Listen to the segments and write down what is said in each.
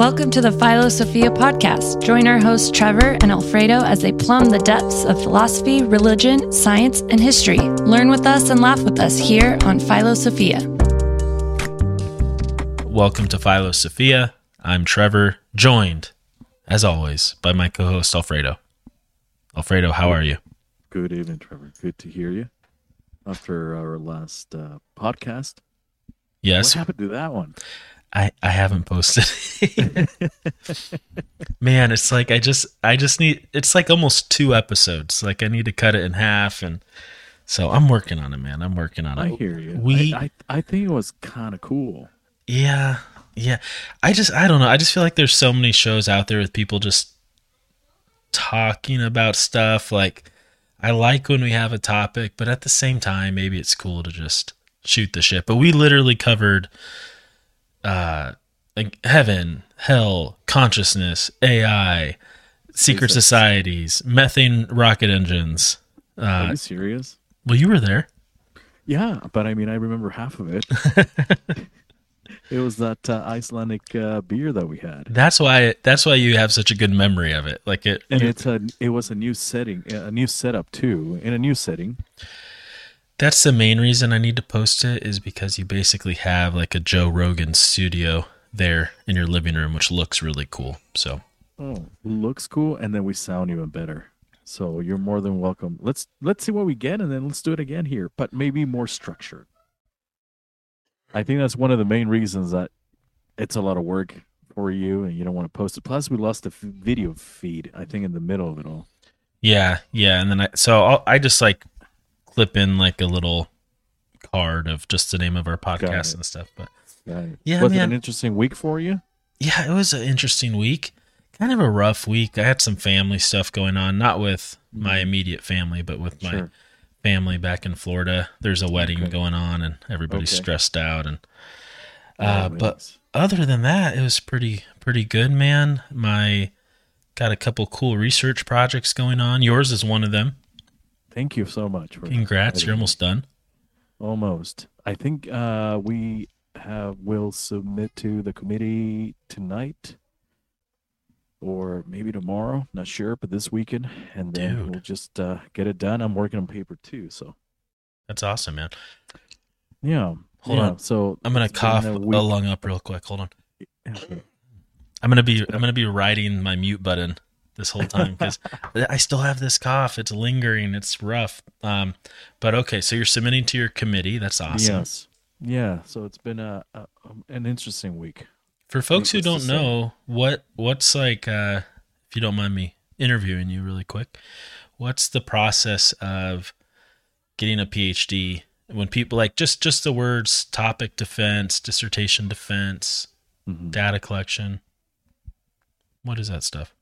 Welcome to the Philosophia podcast. Join our hosts Trevor and Alfredo as they plumb the depths of philosophy, religion, science, and history. Learn with us and laugh with us here on Philosophia. Welcome to Philosophia. I'm Trevor, joined, as always, by my co host Alfredo. Alfredo, how are you? Good evening, Trevor. Good to hear you after our last uh, podcast. Yes. What happened to that one? I, I haven't posted. Man, it's like I just I just need it's like almost two episodes. Like I need to cut it in half and so I'm working on it, man. I'm working on it. I hear you. We I, I, I think it was kind of cool. Yeah. Yeah. I just I don't know. I just feel like there's so many shows out there with people just talking about stuff like I like when we have a topic, but at the same time maybe it's cool to just shoot the shit. But we literally covered uh like heaven, hell, consciousness, AI, secret societies, methane rocket engines. Uh, Are you serious? well you were there. Yeah, but I mean, I remember half of it. it was that uh, Icelandic uh, beer that we had, That's why that's why you have such a good memory of it. Like it and it's a it was a new setting, a new setup too, in a new setting. That's the main reason I need to post it is because you basically have like a Joe Rogan studio there in your living room, which looks really cool. So Oh, looks cool, and then we sound even better. So you're more than welcome. Let's let's see what we get, and then let's do it again here, but maybe more structured. I think that's one of the main reasons that it's a lot of work for you, and you don't want to post it. Plus, we lost the f- video feed. I think in the middle of it all. yeah, yeah, and then I so I'll, I just like clip in like a little card of just the name of our podcast and stuff. But Yeah, was it man. an interesting week for you? yeah, it was an interesting week. Kind of a rough week. I had some family stuff going on, not with my immediate family, but with my Sure. family back in Florida. There's a wedding Okay. going on, and everybody's Okay. stressed out. And Oh, uh, but yes. other than that, it was pretty pretty good, man. My got a couple cool research projects going on. Yours is one of them. Thank you so much. For Congrats, you're almost done. Almost. I think uh, we have will submit to the committee tonight, or maybe tomorrow. Not sure, but this weekend, and then Dude. we'll just uh, get it done. I'm working on paper too, so That's awesome, man. yeah. Hold yeah, on. So I'm gonna cough a lung up real quick. Hold on. I'm gonna be I'm gonna be riding my mute button this whole time because I still have this cough. It's lingering. It's rough. Um, but okay. So you're submitting to your committee. That's awesome. Yes. Yeah. So it's been a, a an interesting week. For folks who don't know, what what's like, uh, if you don't mind me interviewing you really quick, what's the process of getting a PhD? When people like just just the words topic defense, dissertation defense, Mhm. data collection. What is that stuff?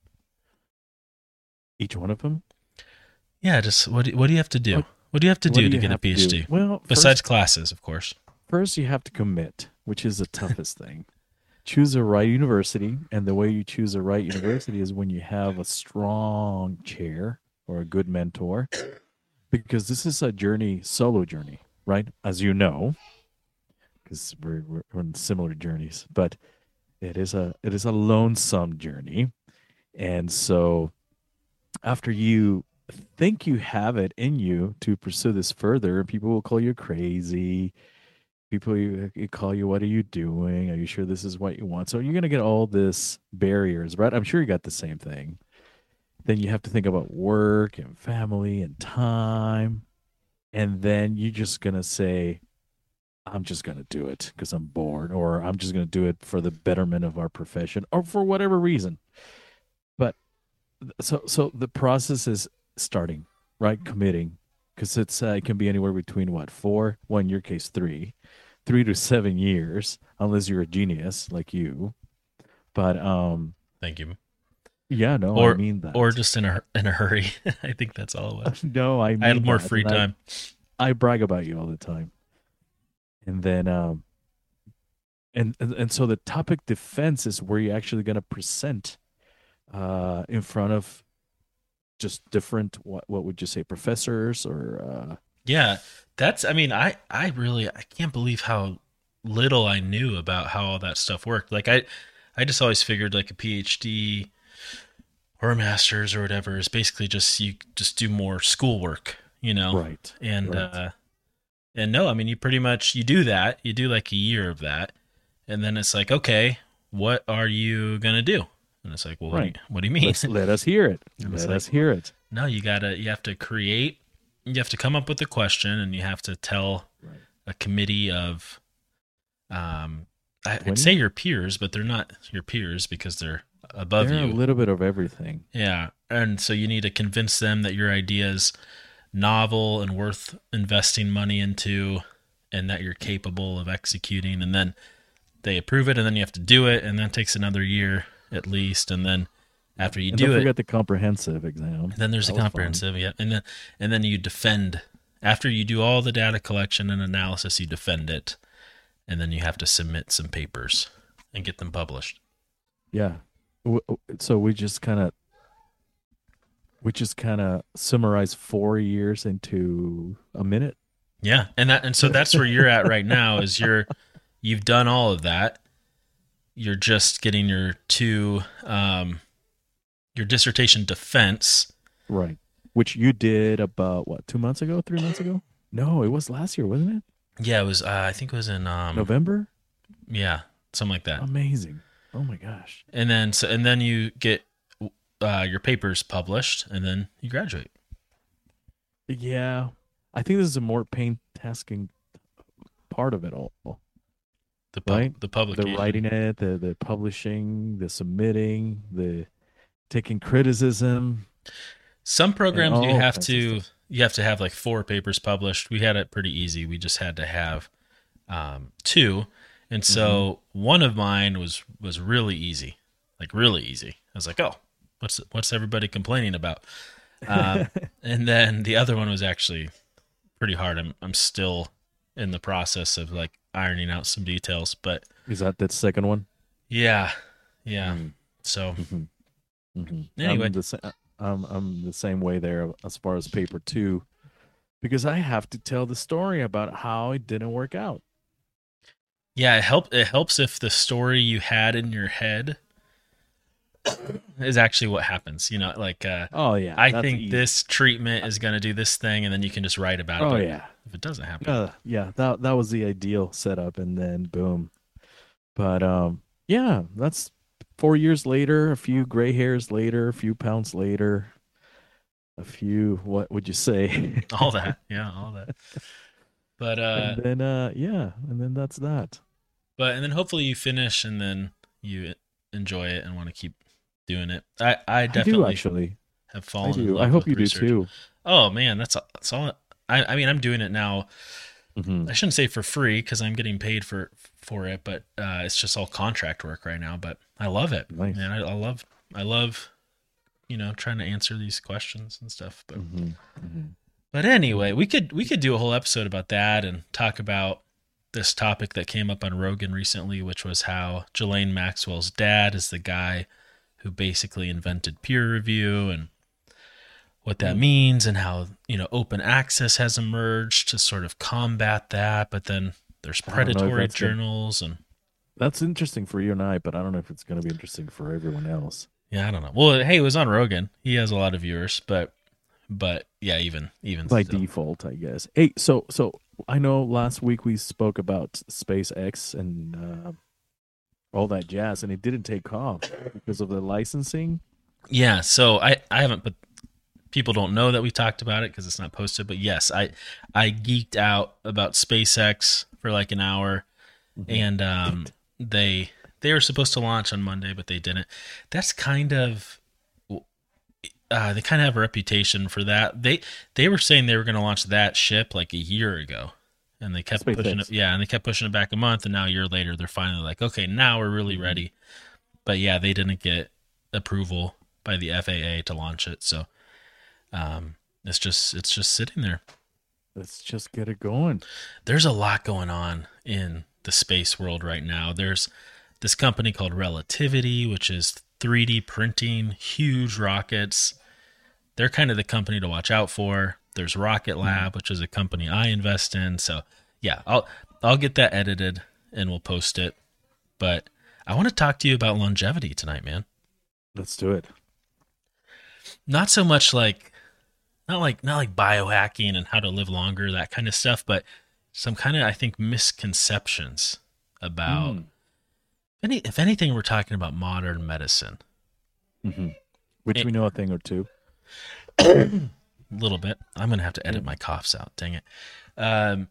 Each one of them. Yeah, just what do, what do you have to do? What, What- do you have to do do to get a? PhD? Well, Besides first, classes, of course. first you have to commit, which is the toughest thing. Choose the right university, and the way you choose the right university is when you have a strong chair or a good mentor, because this is a journey, solo journey, right? As you know, because we're we're on similar journeys, but it is a it is a lonesome journey, and so after you think you have it in you to pursue this further, people will call you crazy. People you, you call you, what are you doing? Are you sure this is what you want? So you're gonna get all this barriers, right? I'm sure you got the same thing. Then you have to think about work and family and time, and then you're just gonna say, "I'm just gonna do it because I'm bored," or "I'm just gonna do it for the betterment of our profession," or for whatever reason. So so the process is starting right committing because it's uh, it can be anywhere between what four well in your case three three to seven years unless you're a genius like you but um Thank you. yeah no Or- i mean that Or just in a in a hurry. I think that's all it was. no i mean I had more free and I- time. I brag about you all the time. And then um and and, and so the topic defense is where you're actually going to present uh in front of just different what what would you say professors or uh Yeah, that's. I mean, I I really I can't believe how little I knew about how all that stuff worked. Like I I just always figured like a PhD or a master's or whatever is basically just you just do more schoolwork, you know. Right. And right. uh and no, I mean you pretty much you do that. You do like a year of that. And then it's like, okay, what are you going to do? And it's like, well, what, do, you, what do you mean? Let's, let us hear it. Let it's us like- hear it. No, you gotta you have to create you have to come up with a question and you have to tell Right. a committee of um I, I'd 20? say your peers, but they're not your peers because they're above They're you. a little bit of everything. yeah. And so you need to convince them that your idea is novel and worth investing money into and that you're capable of executing and then they approve it and then you have to do it and that takes another year at least and then after you And do don't it forget the comprehensive exam. then there's That a was fun. comprehensive, yeah, and then and then you defend after you do all the data collection and analysis. You defend it, and then you have to submit some papers and get them published. Yeah. So we just kind of, we just kind of summarize four years into a minute. Yeah, and that and so that's where you're at right now. Is you're you've done all of that. You're just getting your two um, your dissertation defense. Right. Which you did about what two months ago, three months ago? No, it was last year, wasn't it? Yeah, it was. Uh, I think it was in um, November. yeah, something like that. Amazing. Oh my gosh. and then so and then you get uh, your papers published, and then you graduate. Yeah, I think this is a more pain tasking part of it all. The pub- Right. the The publication. writing it, the the publishing, the submitting, the taking criticism. Some programs you have to you have to have like four papers published. We had it pretty easy. We just had to have um, two, and so Mm-hmm. one of mine was was really easy, like really easy. I was like, oh, what's what's everybody complaining about? Um, and then the other one was actually pretty hard. I'm I'm still in the process of like ironing out some details, but Is that the second one? yeah, yeah. Mm. So Mm-hmm. Mm-hmm. Anyway. I'm the, sa- I'm, I'm the same way there as far as paper two, because I have to tell the story about how it didn't work out. Yeah, it help it helps if the story you had in your head is actually what happens. You know, like uh Oh yeah, I that's think easy. this treatment is going to do this thing and then you can just write about it. Oh yeah, If it doesn't happen. uh, yeah. That that was the ideal setup, and then boom. But um, yeah, that's four years later, a few gray hairs later, a few pounds later, a few. What would you say? all that. Yeah, all that. But uh and then uh, yeah, and then that's that. but and then hopefully you finish and then you enjoy it and want to keep doing it. I I I definitely do actually. have I fallen in do. I hope you research. do too. Oh man, that's that's all I I mean I'm doing it now Mhm. I shouldn't say for free because I'm getting paid for for it, but uh, it's just all contract work right now. But I love it, Nice. man. I, I love I love you know trying to answer these questions and stuff. But Mhm. Mhm. but anyway, we could we could do a whole episode about that and talk about this topic that came up on Rogan recently, which was how Ghislaine Maxwell's dad is the guy who basically invented peer review and what that means and how you know open access has emerged to sort of combat that but then there's I don't know if predatory gonna- journals and That's interesting for you and I, but I don't know if it's going to be interesting for everyone else. yeah i don't know well hey it was on rogan he has a lot of viewers but but yeah even even By still. default, I guess. Hey, so so I know last week we spoke about SpaceX and uh, all that jazz, and it didn't take off because of the licensing. Yeah, so I I haven't but people don't know that we talked about it because it's not posted. But yes, I I geeked out about SpaceX for like an hour, and um, they they were supposed to launch on Monday, but they didn't. That's kind of uh, they kind of have a reputation for that. They they were saying they were going to launch that ship like a year ago, and they kept pushing it. Yeah, and they kept pushing it back a month, and now a year later, they're finally like, okay, now we're really ready. But yeah, they didn't get approval by the FAA to launch it, so um, it's just it's just sitting there. Let's just get it going. There's a lot going on in the space world right now. There's this company called Relativity, which is 3D printing huge rockets. They're kind of the company to watch out for. There's Rocket Lab, which is a company I invest in. So yeah, I'll I'll get that edited and we'll post it. But I want to talk to you about longevity tonight, man. Let's do it. Not so much like not like not like biohacking and how to live longer, that kind of stuff, but some kind of I think misconceptions about Mm. any if anything we're talking about modern medicine. Mhm. Which It- we know a thing or two. a little bit. I'm gonna have to edit my coughs out. Dang it. Um,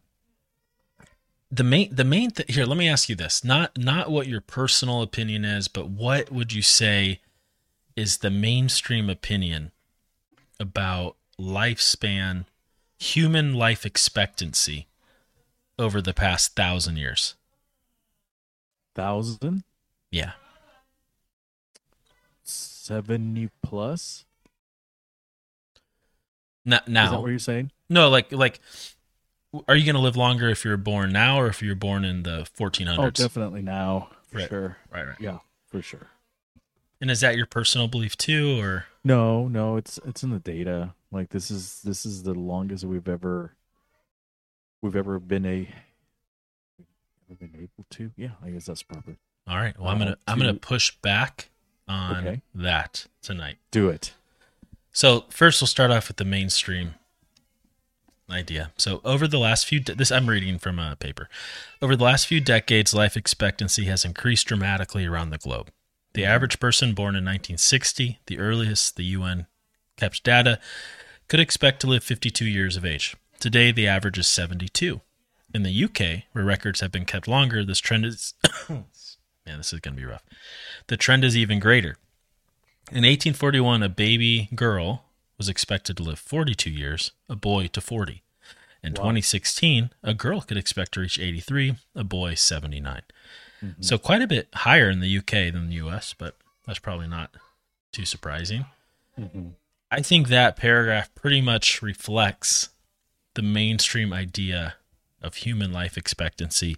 the main the main th- here. Let me ask you this: not not what your personal opinion is, but what would you say is the mainstream opinion about lifespan, human life expectancy over the past thousand years? Thousand Yeah. seventy plus. Now, Is that what you're saying? no, like like. Are you going to live longer if you're born now or if you're born in the 1400s? Oh, definitely now. For Right. sure. Right, right. Yeah, for sure. And is that your personal belief too, or No, no, it's it's in the data. Like this is this is the longest we've ever we've ever been a ever been able to. Yeah, I guess that's proper. all right? Well, I'm Uh, gonna I'm gonna to- push back on Okay. that tonight. Do it. So first, we'll start off with the mainstream idea. So over the last few de- this I'm reading from a paper. Over the last few decades, life expectancy has increased dramatically around the globe. The mm-hmm. average person born in 1960, the earliest the UN kept data, could expect to live 52 years of age. Today, the average is 72. In the UK, where records have been kept longer, this trend is man, this is going to be rough. The trend is even greater. In 1841, a baby girl was expected to live 42 years, a boy to 40. In Wow. 2016, a girl could expect to reach 83, a boy 79. Mhm. So quite a bit higher in the UK than the US, but that's probably not too surprising. Mhm. I think that paragraph pretty much reflects the mainstream idea of human life expectancy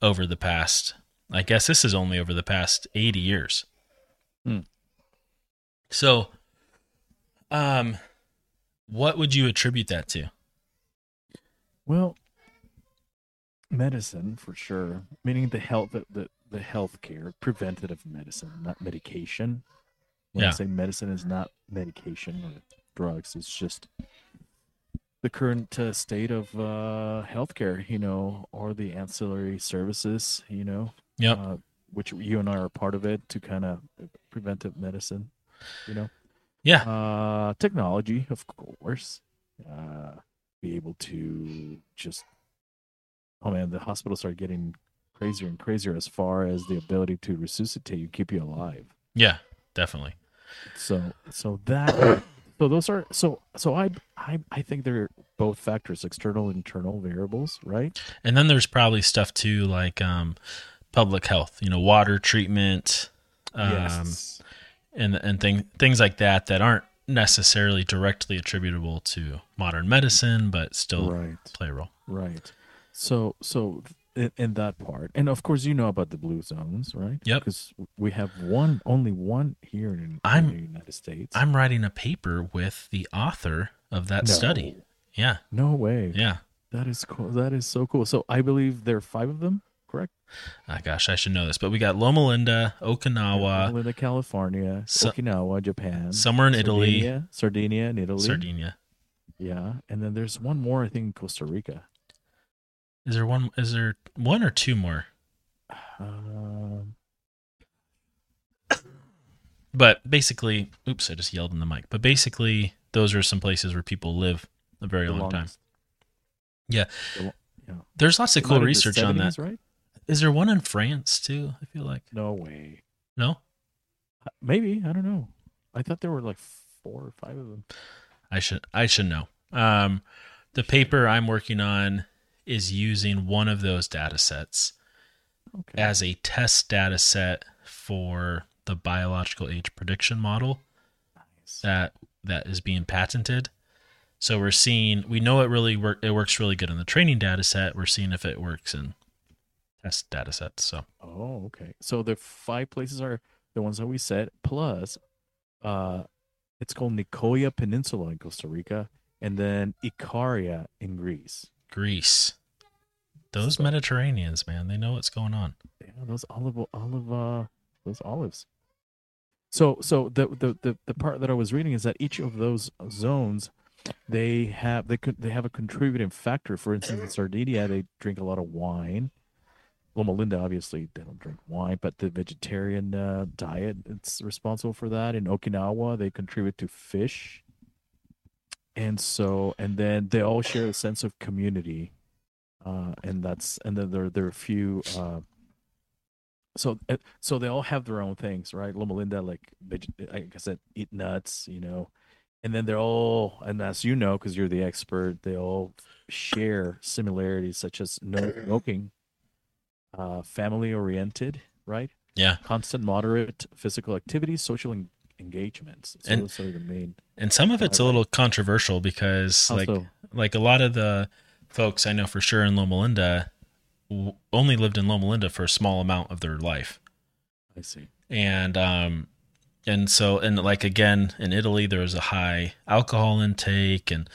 over the past, I guess this is only over the past 80 years. Hmm. So, um, what would you attribute that to? Well, medicine for sure. Meaning the health the the, the health care, preventative medicine, not medication. When Yeah. I say medicine is not medication or drugs, it's just the current uh, state of uh, healthcare, you know, or the ancillary services, you know, Yep. uh, which you and I are part of it to kind of preventive medicine, you know. Yeah. Uh, technology, of course. Uh, be able to just, oh man, the hospitals are getting crazier and crazier as far as the ability to resuscitate you, keep you alive. Yeah, definitely. So, so that, so those are, so, so I, I, I think they're both factors, external, and internal variables, right? And then there's probably stuff too, like um, public health, you know, water treatment, um, and and thing, things like that that aren't necessarily directly attributable to modern medicine, but still right. play a role. Right. So so in, in that part, and of course you know about the blue zones, right? Yep. Because we have one, only one here in, in I'm- the United States. I'm writing a paper with the author of that No. study. Yeah, No way. yeah. That is cool. That is so cool. So I believe there are five of them, correct? Ah, gosh, I should know this, but we got Loma Linda, Okinawa, Loma Linda, California, So- Okinawa, Japan, somewhere in Italy, Sardinia, Sardinia in Italy. Sardinia. Yeah, and then there's one more. I think in Costa Rica. Is there one? Is there one or two more? Um, But basically, oops, I just yelled in the mic. But basically, those are some places where people live a very long time. Yeah. The yeah. There's lots of It cool might have been research on that. 70s, right? Is there one in France too? I feel like No way. no. Maybe I don't know. I thought there were like four or five of them. I should I should know. Um, the paper I'm working on is using one of those data sets Okay. as a test data set for the biological age prediction model nice. that that is being patented. So we're seeing we know it really work it works really good in the training data set. We're seeing if it works in test data sets. So Oh, okay. So the five places are the ones that we said plus uh it's called Nicoya Peninsula in Costa Rica and then Icaria in Greece. Greece. Those So- Mediterraneans, man, they know what's going on. Yeah, those olive olive uh those olives. So so the, the the the part that I was reading is that each of those zones they have they could they have a contributing factor. For instance, in Sardinia they drink a lot of wine. Loma Linda obviously they don't drink wine, but the vegetarian uh, diet it's responsible for that. In Okinawa they contribute to fish, and so and then they all share a sense of community, uh, and that's and then there there are a few. Uh, so uh, so they all have their own things, right? Loma Linda, like like I said, eat nuts, you know, and then they're all, and as you know, because you're the expert, they all share similarities such as no smoking, uh, family oriented, right? Yeah. Constant moderate physical activity, social en- engagements. So And- those are the main. And some of it's a little controversial because How like so? like a lot of the folks I know for sure in Loma Linda w- only lived in Loma Linda for a small amount of their life. I see. and um and so and like again in Italy there was a high alcohol intake and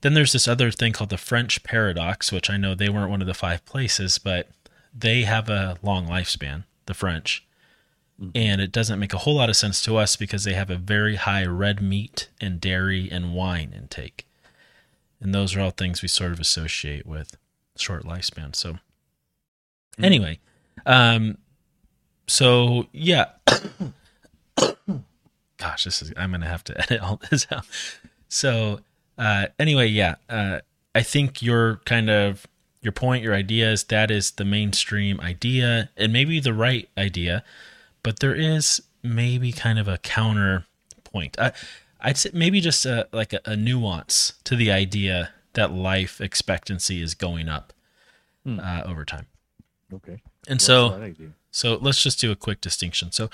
then there's this other thing called the French paradox which I know they weren't one of the five places but they have a long lifespan the French and it doesn't make a whole lot of sense to us because they have a very high red meat and dairy and wine intake. And those are all things we sort of associate with short lifespan. So anyway um so yeah. Gosh this is i'm gonna have to edit all this out. So uh anyway yeah uh i think you're kind of your point your idea is that is the mainstream idea and maybe the right idea but there is maybe kind of a counter point I, i'd say maybe just a, like a, a nuance to the idea that life expectancy is going up Hmm. uh, over time Okay. and What's so so let's just do a quick distinction. So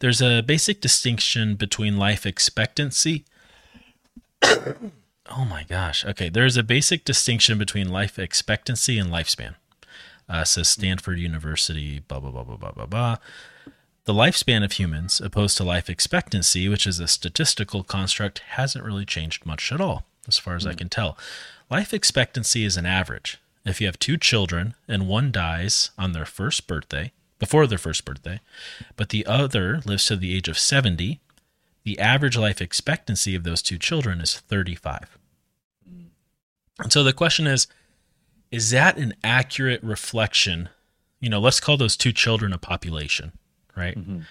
there's a basic distinction between life expectancy. Oh my gosh. Okay. There's a basic distinction between life expectancy and lifespan. Uh, says Stanford University, blah, blah, blah, blah, blah, blah, blah. The lifespan of humans, opposed to life expectancy, which is a statistical construct, hasn't really changed much at all, as far as I can tell. Life expectancy is an average. If you have two children and one dies on their first birthday, before their first birthday, but the other lives to the age of 70, the average life expectancy of those two children is 35. And so the question is is that an accurate reflection? You know, let's call those two children a population, right? Mhm.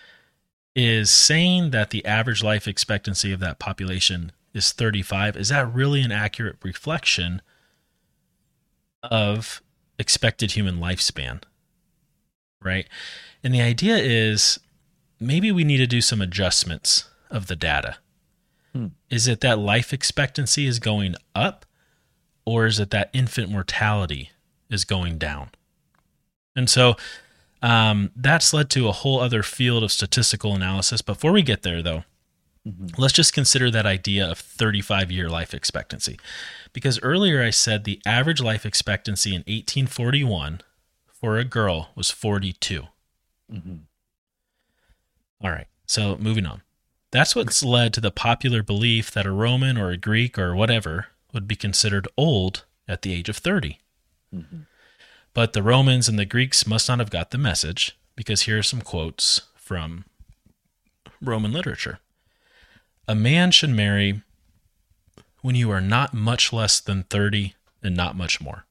Is saying that the average life expectancy of that population is 35, is that really an accurate reflection of expected human lifespan? Right? And the idea is maybe we need to do some adjustments of the data. Hmm. Is it that life expectancy is going up, or is it that infant mortality is going down? And so um, that's led to a whole other field of statistical analysis. Before we get there, though, Mhm. let's just consider that idea of 35 year life expectancy. Because earlier I said the average life expectancy in 1841 for a girl was 42. Mhm. All right. So moving on. That's what's led to the popular belief that a Roman or a Greek or whatever would be considered old at the age of 30. Mhm. But the Romans and the Greeks must not have got the message because here are some quotes from Roman literature. A man should marry when you are not much less than 30 and not much more.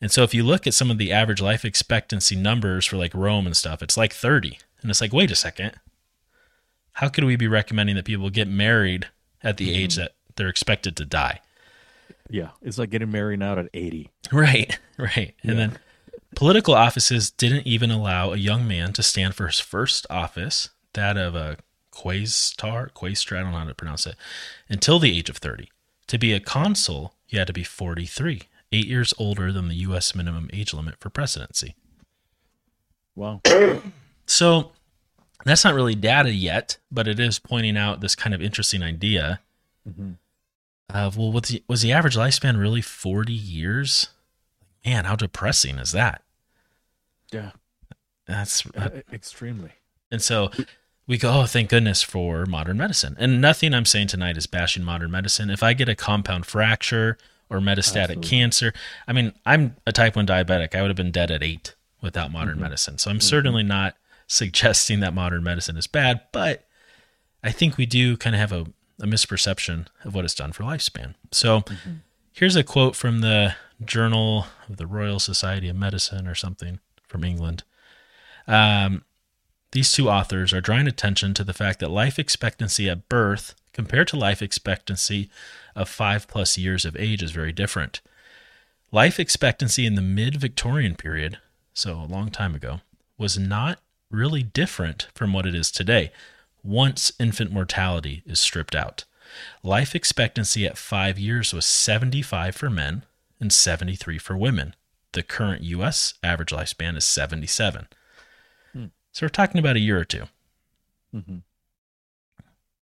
And so if you look at some of the average life expectancy numbers for like Rome and stuff, it's like 30. And it's like, wait a second. How could we be recommending that people get married at the age that they're expected to die? Yeah, it's like getting married out at 80. Right, right. And then political offices didn't even allow a young man to stand for his first office, that of a quaestor, quaestor, I don't know how to pronounce it, until the age of 30. To be a consul, you had to be 43, eight years older than the U.S. minimum age limit for presidency. Wow. So that's not really data yet, but it is pointing out this kind of interesting idea Mhm. of, well, was the, was the average lifespan really 40 years? Man, how depressing is that? Yeah, That's uh, extremely. and so we go, oh, thank goodness for modern medicine. And nothing I'm saying tonight is bashing modern medicine. If I get a compound fracture or metastatic Absolutely. cancer, I mean, I'm a type 1 diabetic. I would have been dead at eight without modern Mhm. medicine. So I'm certainly not suggesting that modern medicine is bad, but I think we do kind of have a, a misperception of what it's done for lifespan. So here's a quote from the Journal of the Royal Society of Medicine or something from England. Um, these two authors are drawing attention to the fact that life expectancy at birth compared to life expectancy of five plus years of age is very different. Life expectancy in the mid Victorian period, so a long time ago, was not really different from what it is today once infant mortality is stripped out. Life expectancy at five years was 75 for men and 73 for women. The current US average lifespan is 77. Hmm. So we're talking about a year or 2 Mhm.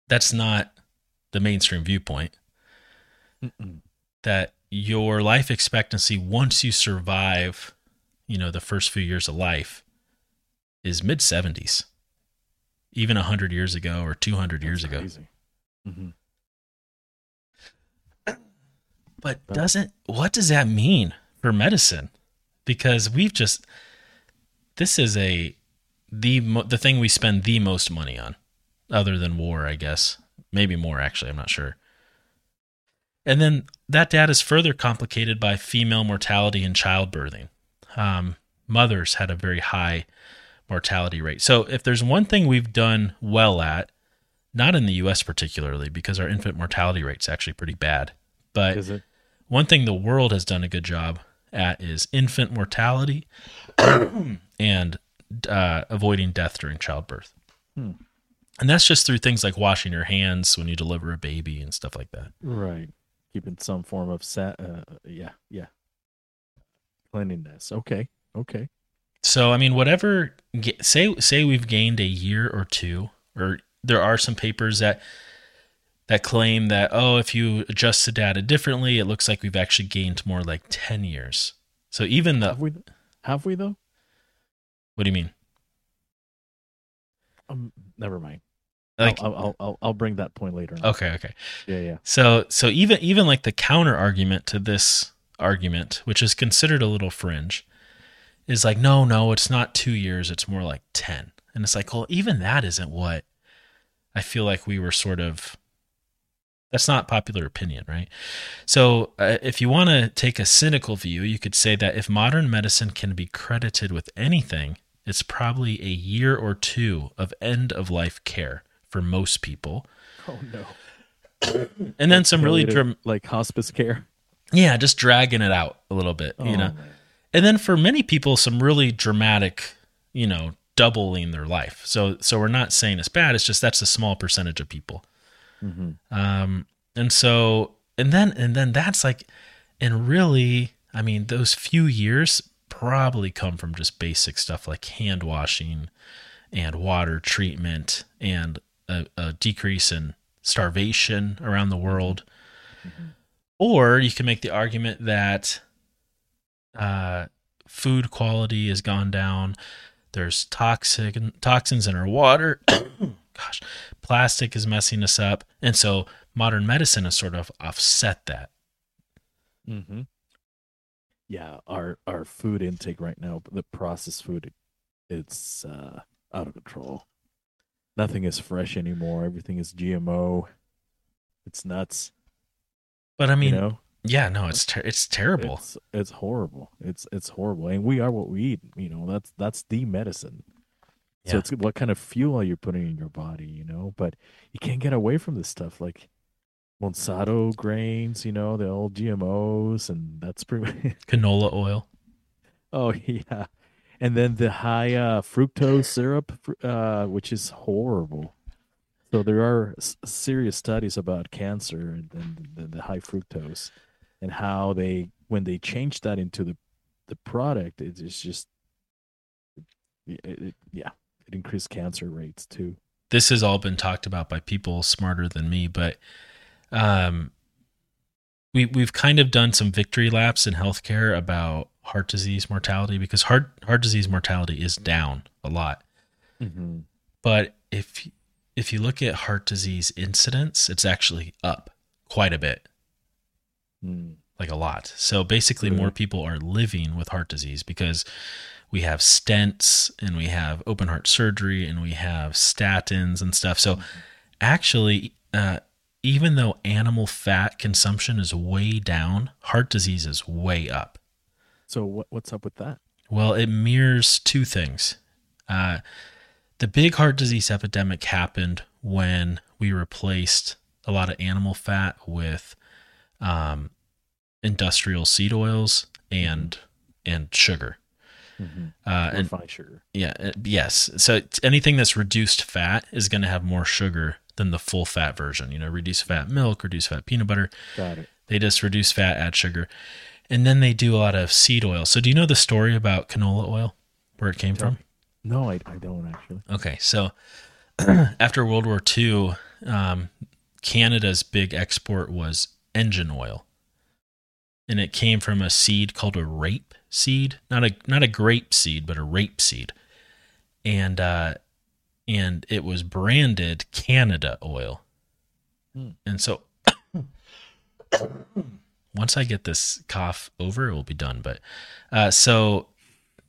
That's not the mainstream viewpoint. Mm-mm. that your life expectancy once you survive, you know, the first few years of life is mid 70s. Even 100 years ago or 200 years That's ago. crazy. Mhm. But doesn't what does that mean for medicine? Because we've just this is a the the thing we spend the most money on other than war, I guess. Maybe more actually, I'm not sure. And then that data is further complicated by female mortality and childbirthing. Um, mothers had a very high mortality rate. So if there's one thing we've done well at, not in the US particularly, because our infant mortality rate's actually pretty bad. But Is it? one thing the world has done a good job at is infant mortality and uh, avoiding death during childbirth. Hmm. And that's just through things like washing your hands when you deliver a baby and stuff like that. Right. Keeping some form of sa- uh, yeah, yeah. Cleanliness. Okay. Okay. So I mean, whatever say say we've gained a year or two, or there are some papers that that claim that oh, if you adjust the data differently, it looks like we've actually gained more like ten years. So even the Have we have we though? what do you mean? Um never mind. Like I'll, I'll I'll I'll bring that point later. on. okay, okay. Yeah, yeah. So so even even like the counter argument to this argument, which is considered a little fringe, is like no, no, it's not 2 years, it's more like 10. And it's like, well, even that isn't what I feel like we were sort of that's not popular opinion, right? So, uh, if you want to take a cynical view, you could say that if modern medicine can be credited with anything, it's probably a year or two of end of life care for most people. Oh no. And then some really dram- like hospice care. yeah, just dragging it out a little bit, you Oh, know. man. And then for many people some really dramatic, you know, doubling their life. So so we're not saying it's bad, it's just that's a small percentage of people. Mhm. Um and so and then and then that's like and really, I mean, those few years probably come from just basic stuff like hand washing and water treatment and a, a decrease in starvation around the world. Or you can make the argument that uh, food quality has gone down. There's toxic toxins in our water. Gosh, plastic is messing us up, and so modern medicine has sort of offset that. Mm-hmm. Yeah, our our food intake right now, the processed food, it's uh, out of control. Nothing is fresh anymore. Everything is GMO. It's nuts. But I mean, you know, yeah, no, it's ter- it's terrible. it's it's horrible. It's it's horrible, and we are what we eat. You know, that's that's the medicine. So Yeah. it's what kind of fuel are you putting in your body? You know, but you can't get away from this stuff like Monsanto grains. You know, the old GMOs, and that's pretty. Canola oil. Oh yeah, and then the high uh, fructose syrup, uh, which is horrible. So there are s- serious studies about cancer and, the, the high fructose, and how they when they change that into the the product, it is just it, it, yeah, it increased cancer rates too. this has all been talked about by people smarter than me, but um, we we've kind of done some victory laps in healthcare about heart disease mortality because heart heart disease mortality is down a lot. Mm-hmm. But if if you look at heart disease incidence, it's actually up quite a bit, Mm. like a lot. So basically, Really? more people are living with heart disease because we have stents and we have open heart surgery and we have statins and stuff. So actually, uh, even though animal fat consumption is way down, heart disease is way up. So what what's up with that? Well, it mirrors two things. Uh, the big heart disease epidemic happened when we replaced a lot of animal fat with um, industrial seed oils and and sugar. Uh, and Refined sugar. yeah, uh, yes. So anything that's reduced fat is going to have more sugar than the full fat version. You know, reduced fat milk, reduced fat peanut butter. Got it. They just reduce fat, add sugar, and then they do a lot of seed oil. So do you know the story about canola oil, where it came from? No, I, I don't actually. Okay, so after World War II, um, Canada's big export was engine oil, and it came from a seed called a rape seed, not a not a grape seed, but a rape seed, and uh, and it was branded Canada oil, Hmm. and so once I get this cough over, it will be done. But uh, so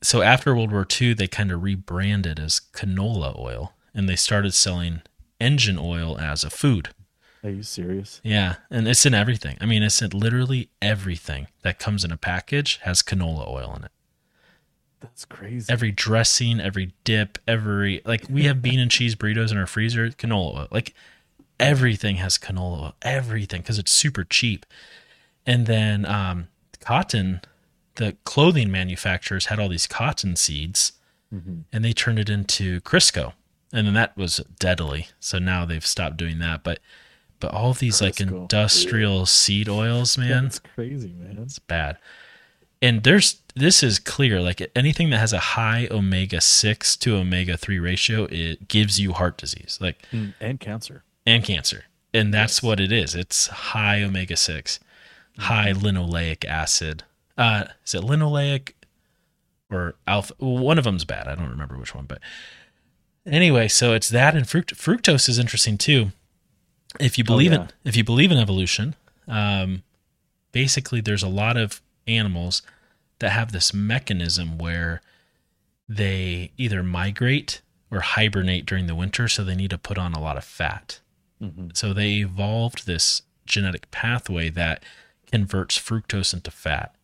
so after World War II, they kind of rebranded as canola oil, and they started selling engine oil as a food. Are you serious? Yeah, and it's in everything. I mean, it's in literally everything that comes in a package has canola oil in it. That's crazy. Every dressing, every dip, every like we have bean and cheese burritos in our freezer, canola oil. Like everything has canola oil, everything because it's super cheap. And then um, cotton, the clothing manufacturers had all these cotton seeds, Mhm. and they turned it into Crisco, and then that was deadly. So now they've stopped doing that. But but all these like Crisco. industrial seed oils, man, That's crazy, man. it's bad. And there's this is clear. Like anything that has a high omega six to omega three ratio, it gives you heart disease, like Mm, And cancer. and cancer. And that's what it is. It's high omega six, high linoleic acid. Uh, is it linoleic or alpha? One of them's bad. I don't remember which one, but anyway, so it's that and fruct- fructose is interesting too. If you believe yeah. in if you believe in evolution, um, basically there's a lot of animals that have this mechanism where they either migrate or hibernate during the winter, so they need to put on a lot of fat. hmm So they evolved this genetic pathway that converts fructose into fat.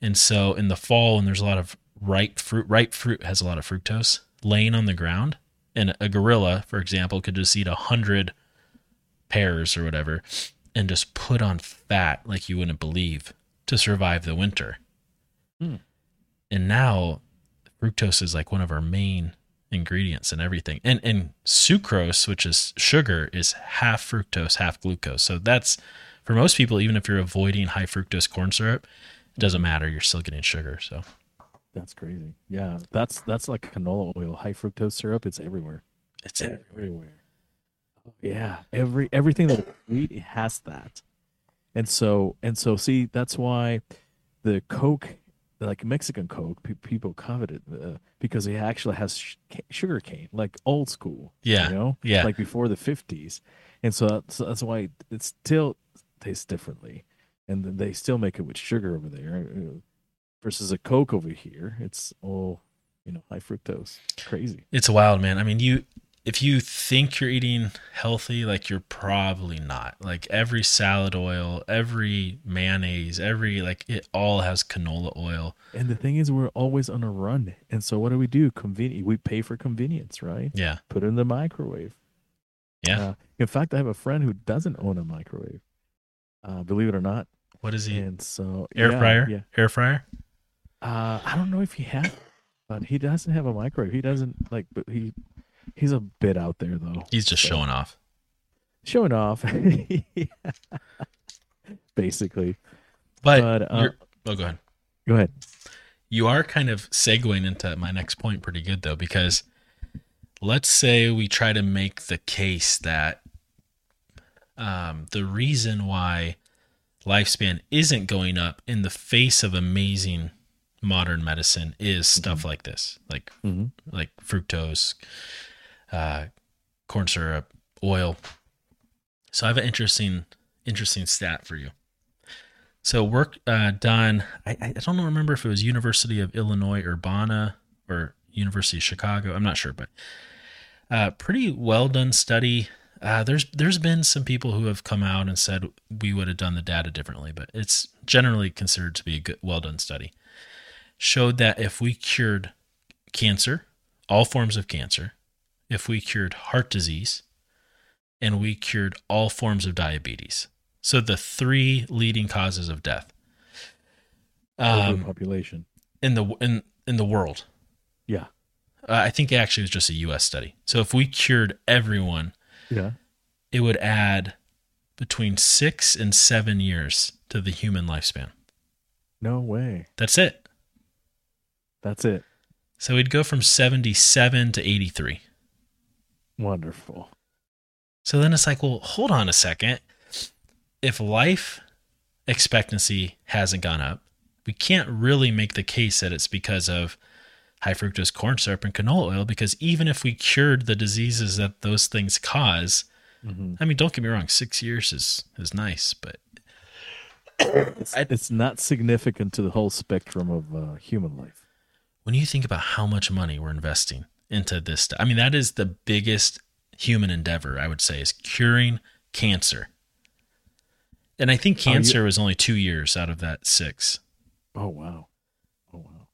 And so in the fall, when there's a lot of ripe fruit, ripe fruit has a lot of fructose laying on the ground. And a gorilla, for example, could just eat a hundred pears or whatever and just put on fat like you wouldn't believe to survive the winter. Hmm. And now fructose is like one of our main ingredients and everything. And and sucrose, which is sugar, is half fructose, half glucose. So that's for most people, even if you're avoiding high fructose corn syrup, it doesn't matter. You're still getting sugar. So That's crazy. Yeah, that's that's like canola oil, high fructose syrup. It's everywhere. it's it. everywhere. Yeah, every everything that we eat has that, and so and so. See, that's why the Coke, like Mexican Coke, pe- people covet it uh, because it actually has sh- sugar cane, like old school. Yeah, you know, yeah. like before the fifties, and so that's, that's why it still tastes differently, and they still make it with sugar over there, uh, versus a Coke over here. It's all you know, high fructose. Crazy. It's wild, man. I mean, you if you think you're eating healthy, like you're probably not. Like every salad oil, every mayonnaise, every like it all has canola oil. And the thing is, we're always on a run. And so, what do we do? Convenient. We pay for convenience, right? Yeah. Put it in the microwave. Yeah. Uh, in fact, I have a friend who doesn't own a microwave. Uh, believe it or not. What is he? And so, Air yeah, fryer? Yeah. Air fryer? Uh, I don't know if he has, but he doesn't have a microwave. He doesn't like, but he he's a bit out there though. He's just So- showing off. showing off, basically. But, But, uh, oh, go ahead. Go ahead. You are kind of segueing into my next point pretty good though, because let's say we try to make the case that um, the reason why lifespan isn't going up in the face of amazing modern medicine is stuff like this, like hmm like fructose, uh, corn syrup, oil. So I have an interesting interesting stat for you. So work uh, done. I, I don't remember if it was University of Illinois Urbana or University of Chicago. I'm not sure, but uh, pretty well done study. Uh, there's there's been some people who have come out and said we would have done the data differently, but it's generally considered to be a good, well done study. Showed that if we cured cancer, all forms of cancer, if we cured heart disease, and we cured all forms of diabetes, so the three leading causes of death um, population. in the in in the world. Yeah. Uh, I think it actually was just a U.S. study. So if we cured everyone, Yeah. it would add between six and seven years to the human lifespan. No way. That's it. That's it. So we'd go from 77 to 83. Wonderful. So then it's like, well, hold on a second. If life expectancy hasn't gone up, we can't really make the case that it's because of high fructose corn syrup and canola oil because even if we cured the diseases that those things cause, hmm I mean, don't get me wrong, six years is is nice, but It's, I- it's not significant to the whole spectrum of uh, human life. when you think about how much money we're investing into this stuff, I mean, that is the biggest human endeavor, I would say, is curing cancer. And I think you- cancer was only two years out of that six. Oh wow. Oh wow.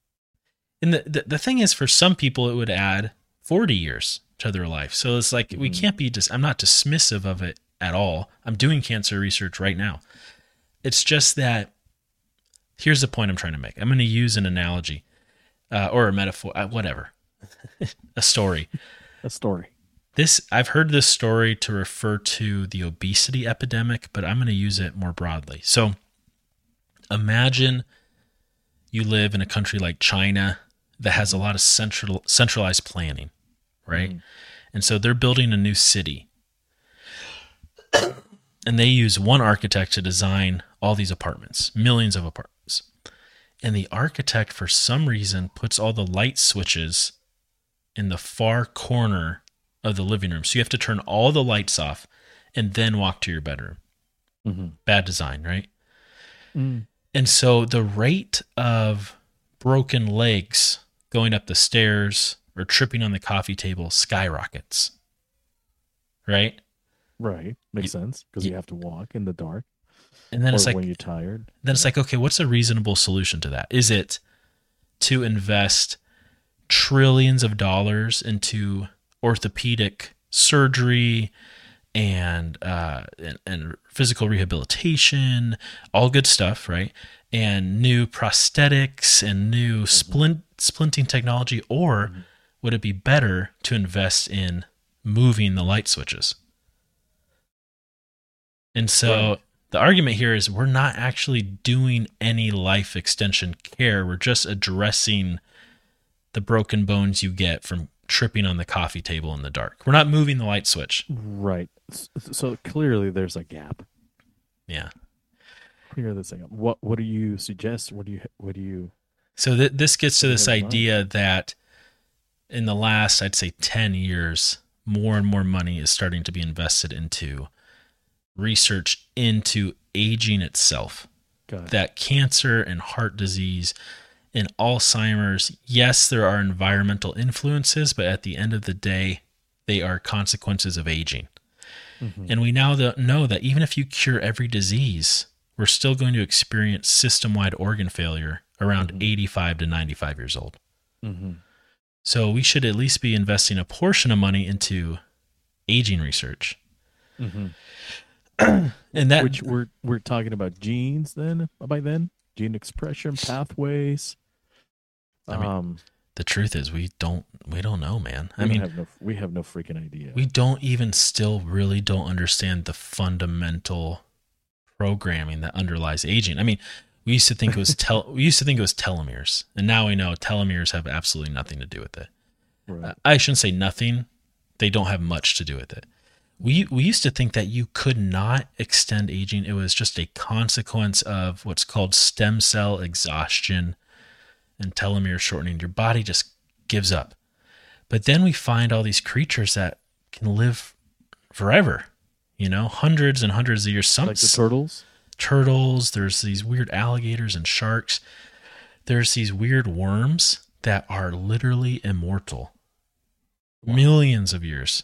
And the, the, the thing is, for some people, it would add 40 years to their life. So it's like, we Mhm. can't be just, I'm not dismissive of it at all. I'm doing cancer research right now. It's just that, here's the point I'm trying to make. I'm going to use an analogy uh, or a metaphor, uh, whatever, a story. A story. This, I've heard this story to refer to the obesity epidemic, but I'm going to use it more broadly. So imagine you live in a country like China that has a lot of central centralized planning, right? Mhm. And so they're building a new city. And they use one architect to design all these apartments, millions of apartments. And the architect, for some reason, puts all the light switches in the far corner of the living room. So you have to turn all the lights off and then walk to your bedroom. Mm-hmm. Bad design, right? Mm. And so the rate of broken legs going up the stairs or tripping on the coffee table skyrockets. Right? Right. Makes You- sense because you- you have to walk in the dark And then it's like when you're tired. then it's like okay, what's a reasonable solution to that? Is it to invest trillions of dollars into orthopedic surgery and uh, and, and physical rehabilitation, all good stuff, right? And new prosthetics and new splint splinting technology, or would it be better to invest in moving the light switches? And so Right. the argument here is we're not actually doing any life extension care. We're just addressing the broken bones you get from tripping on the coffee table in the dark. We're not moving the light switch. Right. So clearly there's a gap. Yeah. Clearly there's a gap. What What do you suggest? What do you What do you? So th- this gets to this Never mind. idea that in the last, I'd say, 10 years, more and more money is starting to be invested into research into aging itself. It. that cancer and heart disease and Alzheimer's, yes, there are environmental influences, but at the end of the day, they are consequences of aging. Mhm. And we now know that even if you cure every disease, we're still going to experience system wide organ failure around Mhm. 85 to 95 years old. Mhm. So we should at least be investing a portion of money into aging research. Mhm. And that Which we're we're talking about genes then by then gene expression pathways. I mean, um, the truth is we don't we don't know, man. I mean, have no we have no freaking idea. we don't even still really don't understand the fundamental programming that underlies aging. I mean, we used to think it was tel- we used to think it was telomeres, and now we know telomeres have absolutely nothing to do with it. Right. I shouldn't say nothing; they don't have much to do with it. We we used to think that you could not extend aging; it was just a consequence of what's called stem cell exhaustion and telomere shortening. Your body just gives up. But then we find all these creatures that can live forever, you know, hundreds and hundreds of years. Some, like the turtles. turtles, there's these weird alligators and sharks. There's these weird worms that are literally immortal. Millions of years.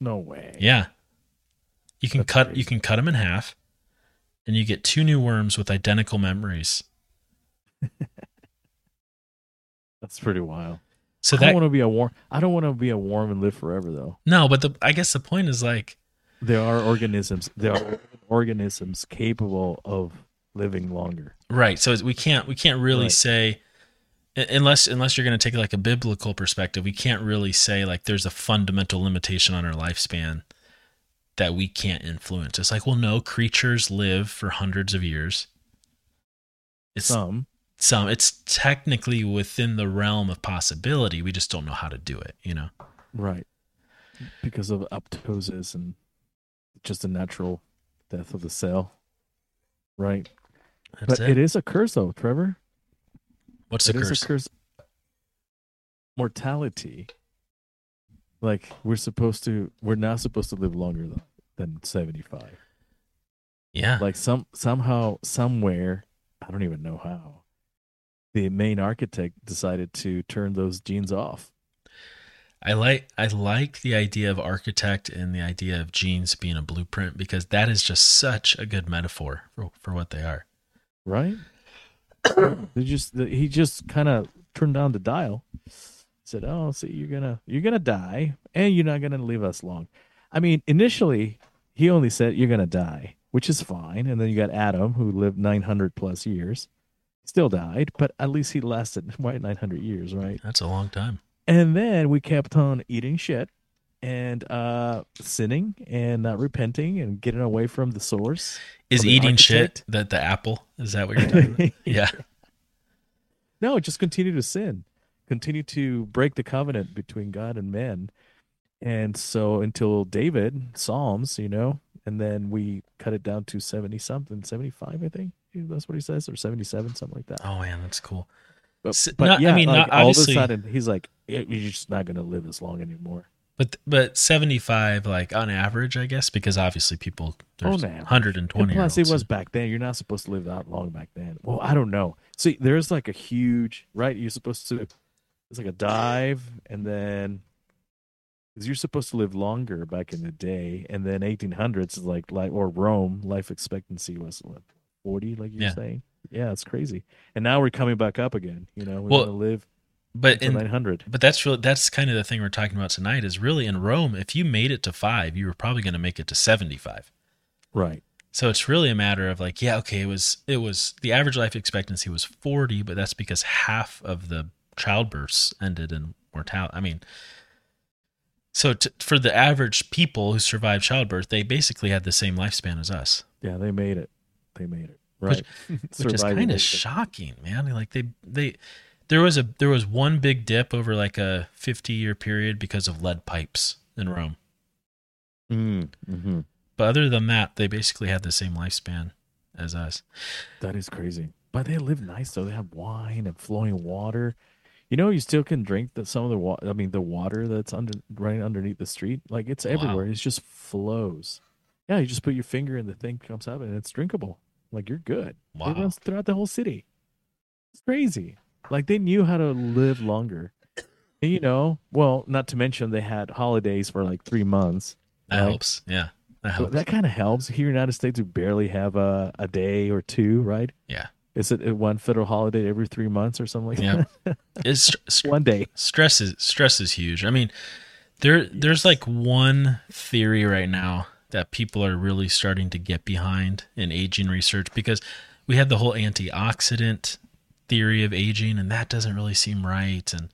No way. Yeah. You can That's cut crazy. you can cut them in half and you get two new worms with identical memories. That's pretty wild. So I don't that want to be a warm. I don't want to be a warm and live forever, though. No, but the I guess the point is like There are organisms. There are organisms capable of living longer. Right. So we can't we can't really Right. say unless unless you're going to take like a biblical perspective, we can't really say like there's a fundamental limitation on our lifespan that we can't influence. It's like, well, no, creatures live for hundreds of years. It's some, Some, it's technically within the realm of possibility. We just don't know how to do it, you know. right? Because of apoptosis and just a natural death of the cell, right? That's but it. it is a curse, though, Trevor. What's It the is curse? a curse. Mortality. Like we're supposed to, we're not supposed to live longer than, than seventy-five. Yeah. like some somehow somewhere i don't even know how the main architect decided to turn those genes off. I like I like the idea of architect and the idea of genes being a blueprint because that is just such a good metaphor for, for what they are. right? They just he just kind of turned down the dial. Said oh see you're gonna you're gonna die and you're not gonna leave us long. I mean initially he only said you're gonna die which is fine. And then you got adam who lived 900 plus years still died but at least he lasted why 900 years right That's a long time. And then we kept on eating shit and uh sinning and not repenting and getting away from the source. Is the eating shit that the apple? Is that what you're talking about? yeah. No, just continue to sin. Continue to break the covenant between God and men. And so until David, Psalms, you know, and then we cut it down to 70 something, 75, I think. That's what he says, or 77, something like that. Oh man, that's cool. But, but not- I mean, like, not- all of a sudden, he's like, "Yeah, you're just not going to live as long anymore. But but 75 like on average, I guess, because obviously people there's Oh, man. 120 And plus, it was back then. You're not supposed to live that long back then. Well, I don't know. See, there's like a huge right. You're supposed to. It's like a dive, and then because you're supposed to live longer back in the day, and then 1800s is like like or Rome life expectancy was what 40, like you're Yeah. saying. Yeah, it's crazy. And now we're coming back up again. You know, we're Well, gonna live but in 900. But that's really that's kind of the thing we're talking about tonight is really in Rome, if you made it to 5, you were probably going to make it to 75. Right. So it's really a matter of like, yeah, okay, it was it was the average life expectancy was 40, but that's because half of the childbirths ended in mortality. I mean, so to, for the average people who survived childbirth, they basically had the same lifespan as us, Yeah, they made it. They made it. Which- Right. which is kind of shocking, man. Like they they there was a there was one big dip over like a 50 year period because of lead pipes in Rome. Mm, mhm. But other than that, they basically had the same lifespan as us. That is crazy. But they live nice though. They have wine and flowing water. You know, you still can drink the, some of the water. I mean, the water that's under running underneath the street, like it's Wow. everywhere. It just flows. Yeah, you just put your finger and the thing comes up and it's drinkable. Like you're good. Wow. It runs throughout the whole city. It's crazy. Like they knew how to live longer. And, you know, well, not to mention they had holidays for like three months. That Right. helps. Yeah. That So helps. that kind of helps. Here in the United States, we barely have a, a day or two, right? Yeah. Is it uh, one federal holiday every three months or something like Yeah. that? It's st- one day. stress is stress is huge. I mean, there there's like one theory right now that people are really starting to get behind in aging research because we had the whole antioxidant theory of aging and that doesn't really seem right. And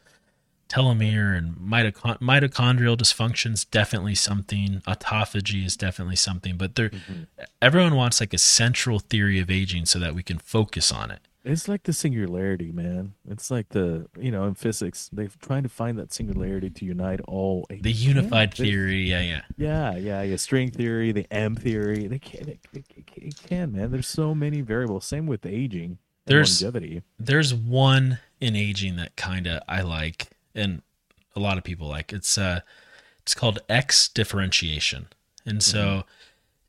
telomere and mitochon- mitochondrial dysfunction is definitely something. Autophagy is definitely something but there mm-hmm. everyone wants like a central theory of aging so that we can focus on it It's like the singularity, man. It's like the you know in physics they're trying to find that singularity to unite all. the unified Yeah, theory yeah yeah Yeah, yeah, yeah. String theory, the M theory. They can, it, it, it, it can, man. There's so many variables. Same with aging. There's- longevity. there's one in aging that kind of I like and a lot of people like it's uh it's called X differentiation and so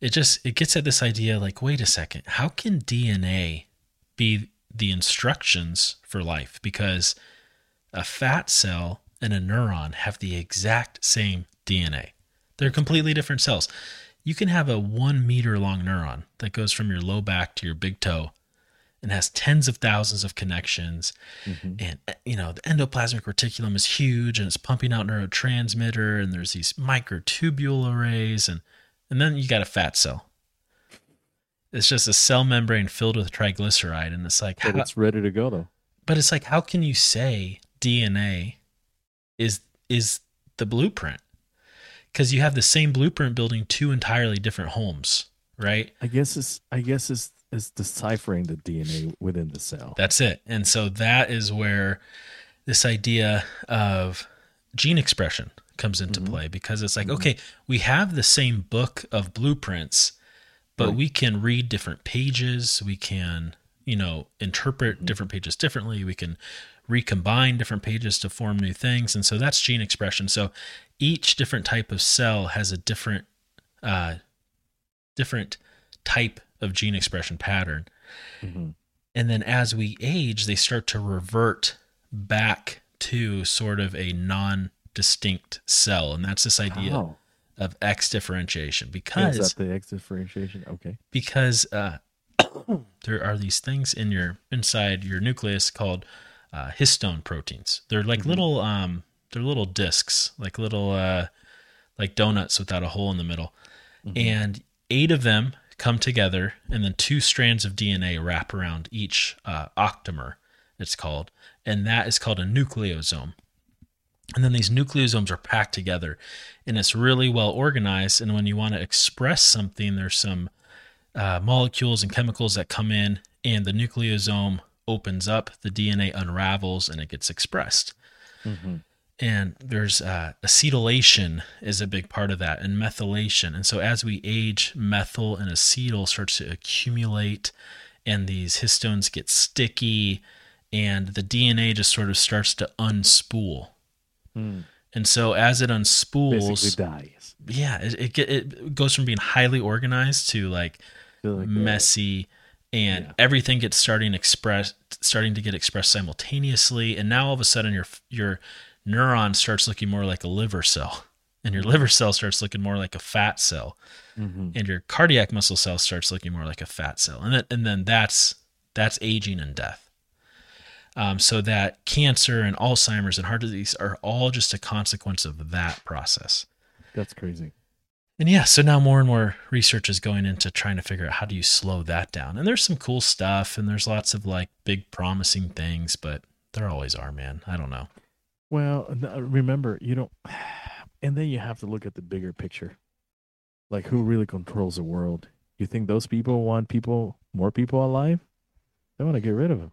it just it gets at this idea like wait a second how can dna be the instructions for life because a fat cell and a neuron have the exact same dna they're completely different cells. You can have a one meter long neuron that goes from your low back to your big toe and has tens of thousands of connections. And uh, you know the endoplasmic reticulum is huge and it's pumping out neurotransmitter and there's these microtubule arrays and and then you got a fat cell it's just a cell membrane filled with triglyceride and it's like But how, it's ready to go though. but it's like how can you say dna is is the blueprint because you have the same blueprint building two entirely different homes right I guess it's I guess it's it's deciphering the DNA within the cell. That's it. And so that is where this idea of gene expression comes into mm-hmm. play because it's like, mm-hmm. okay, we have the same book of blueprints, but Right. we can read different pages. We can, you know, interpret different pages differently. We can recombine different pages to form new things. And so that's gene expression. So each different type of cell has a different, uh, different type of gene expression pattern. Mhm. And then as we age, they start to revert back to sort of a non distinct cell. And that's this idea How? Of X differentiation Is because that the X differentiation? Okay. because uh, there are these things in your inside your nucleus called uh, histone proteins. They're like little um, they're little discs, like little uh, like donuts without a hole in the middle, and eight of them come together, and then two strands of DNA wrap around each uh, octamer. It's called, and that is called a nucleosome. And then these nucleosomes are packed together, and it's really well organized. And when you want to express something, there's some uh, molecules and chemicals that come in, and the nucleosome opens up, the DNA unravels, and it gets expressed. Mhm. And there's uh, acetylation is a big part of that, and methylation. And so as we age, methyl and acetyl starts to accumulate, and these histones get sticky, and the DNA just sort of starts to unspool. Hmm. And so as it unspools, Basically dies. yeah, it, it it goes from being highly organized to like like, messy and Yeah. everything gets starting express starting to get expressed simultaneously and now all of a sudden your your neuron starts looking more like a liver cell and your liver cell starts looking more like a fat cell mhm. and your cardiac muscle cell starts looking more like a fat cell and then, and then that's that's aging and death um, so that cancer and alzheimer's and heart disease are all just a consequence of that process That's crazy. and yeah, so now more and more research is going into trying to figure out how do you slow that down. And there's some cool stuff and there's lots of like big promising things, but there always are, man. I don't know. Well, uh, remember, you don't, and then you have to look at the bigger picture. Like, who really controls the world? You think those people want people, more people alive? They want to get rid of them.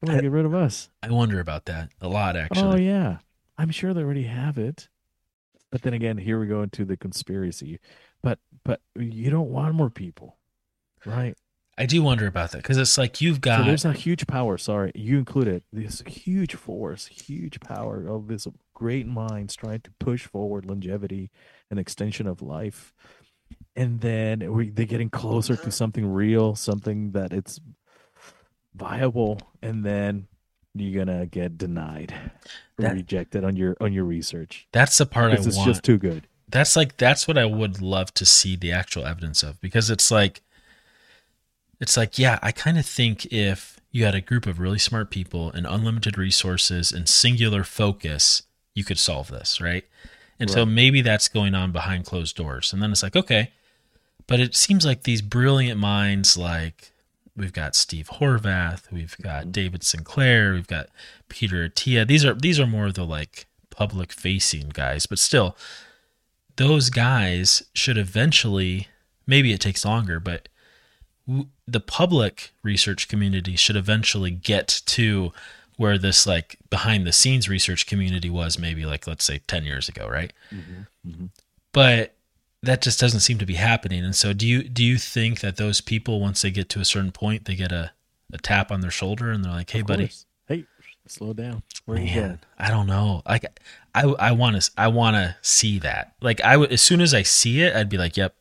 They want to get rid of us. I wonder about that a lot actually. Oh yeah, I'm sure they already have it. But then again, here we go into the conspiracy. But but you don't want more people, right? I do wonder about that because it's like you've So got there's a huge power. Sorry, you included this huge force, huge power of this great minds trying to push forward longevity and extension of life, and then we they're getting closer to something real, something that it's viable, and then you're gonna get denied, or That- rejected on your on your research. that's the part I it's want. just too good. that's like that's what I would love to see the actual evidence of because it's like it's like yeah, I kind of think if you had a group of really smart people and unlimited resources and singular focus, you could solve this, right? And so maybe that's going on behind closed doors. And then it's like, okay, but it seems like these brilliant minds like we've got Steve Horvath, we've got mm-hmm. David Sinclair, we've got Peter Attia. These are these are more of the like public facing guys, but still those guys should eventually maybe it takes longer but w- the public research community should eventually get to where this like behind the scenes research community was maybe like let's say 10 years ago right? Mm-hmm. Mm-hmm. But that just doesn't seem to be happening and so do you do you think that those people once they get to a certain point they get a, a tap on their shoulder and they're like hey buddy. Hey, slow down. Where are you Man, going? I don't know. Like, I I want to I want to see that. Like, I would as soon as I see it, I'd be like, "Yep,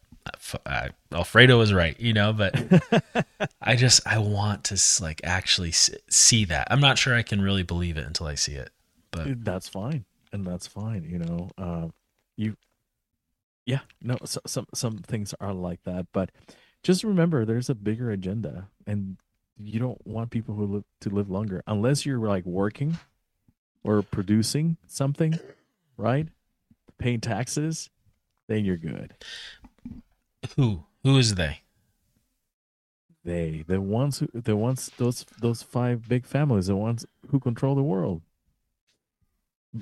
I, Alfredo was right, you know, but I just I want to like actually see that. I'm not sure I can really believe it until I see it. But that's fine and that's fine you know um you yeah no so, some some things are like that but just remember there's a bigger agenda and you don't want people who live to live longer. Unless you're like working or producing something right paying taxes then you're good. Who? Who is they? they the ones who the ones those those five big families the ones who control the world.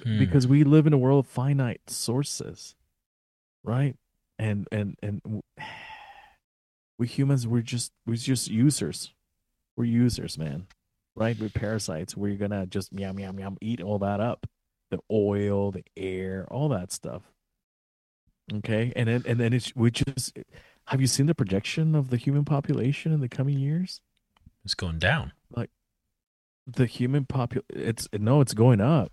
Hmm. because we live in a world of finite sources right? And and and we humans we're just we're just users. We're users man right? We're parasites. We're gonna just meow meow meow eat all that up. The oil the air all that stuff. Okay? And then and then it's we just have you seen the projection of the human population in the coming years? It's going down. Like the human popul it's no it's going up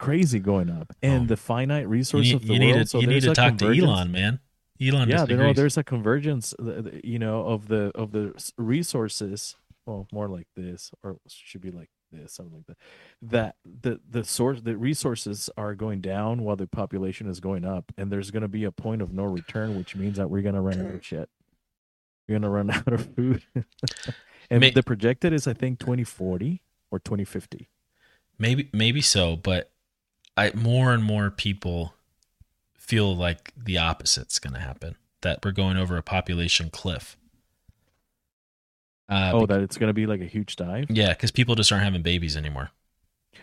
crazy going up and Oh. the finite resource need, of the you world need to, so you need to a talk to. Elon, man. Elon yeah there, no, there's a convergence uh, uh, you know of the of the resources well more like this or should be like this something like that that the the source the resources are going down while the population is going up and there's going to be a point of no return which means that we're going to run out of shit we're going to run out of food and May- the projected is i think 2040 or 2050 Maybe maybe so, but I more and more people feel like the opposite's going to happen. That we're going over a population cliff. Uh, oh bec- that it's going to be like a huge dive yeah, because people just aren't having babies anymore.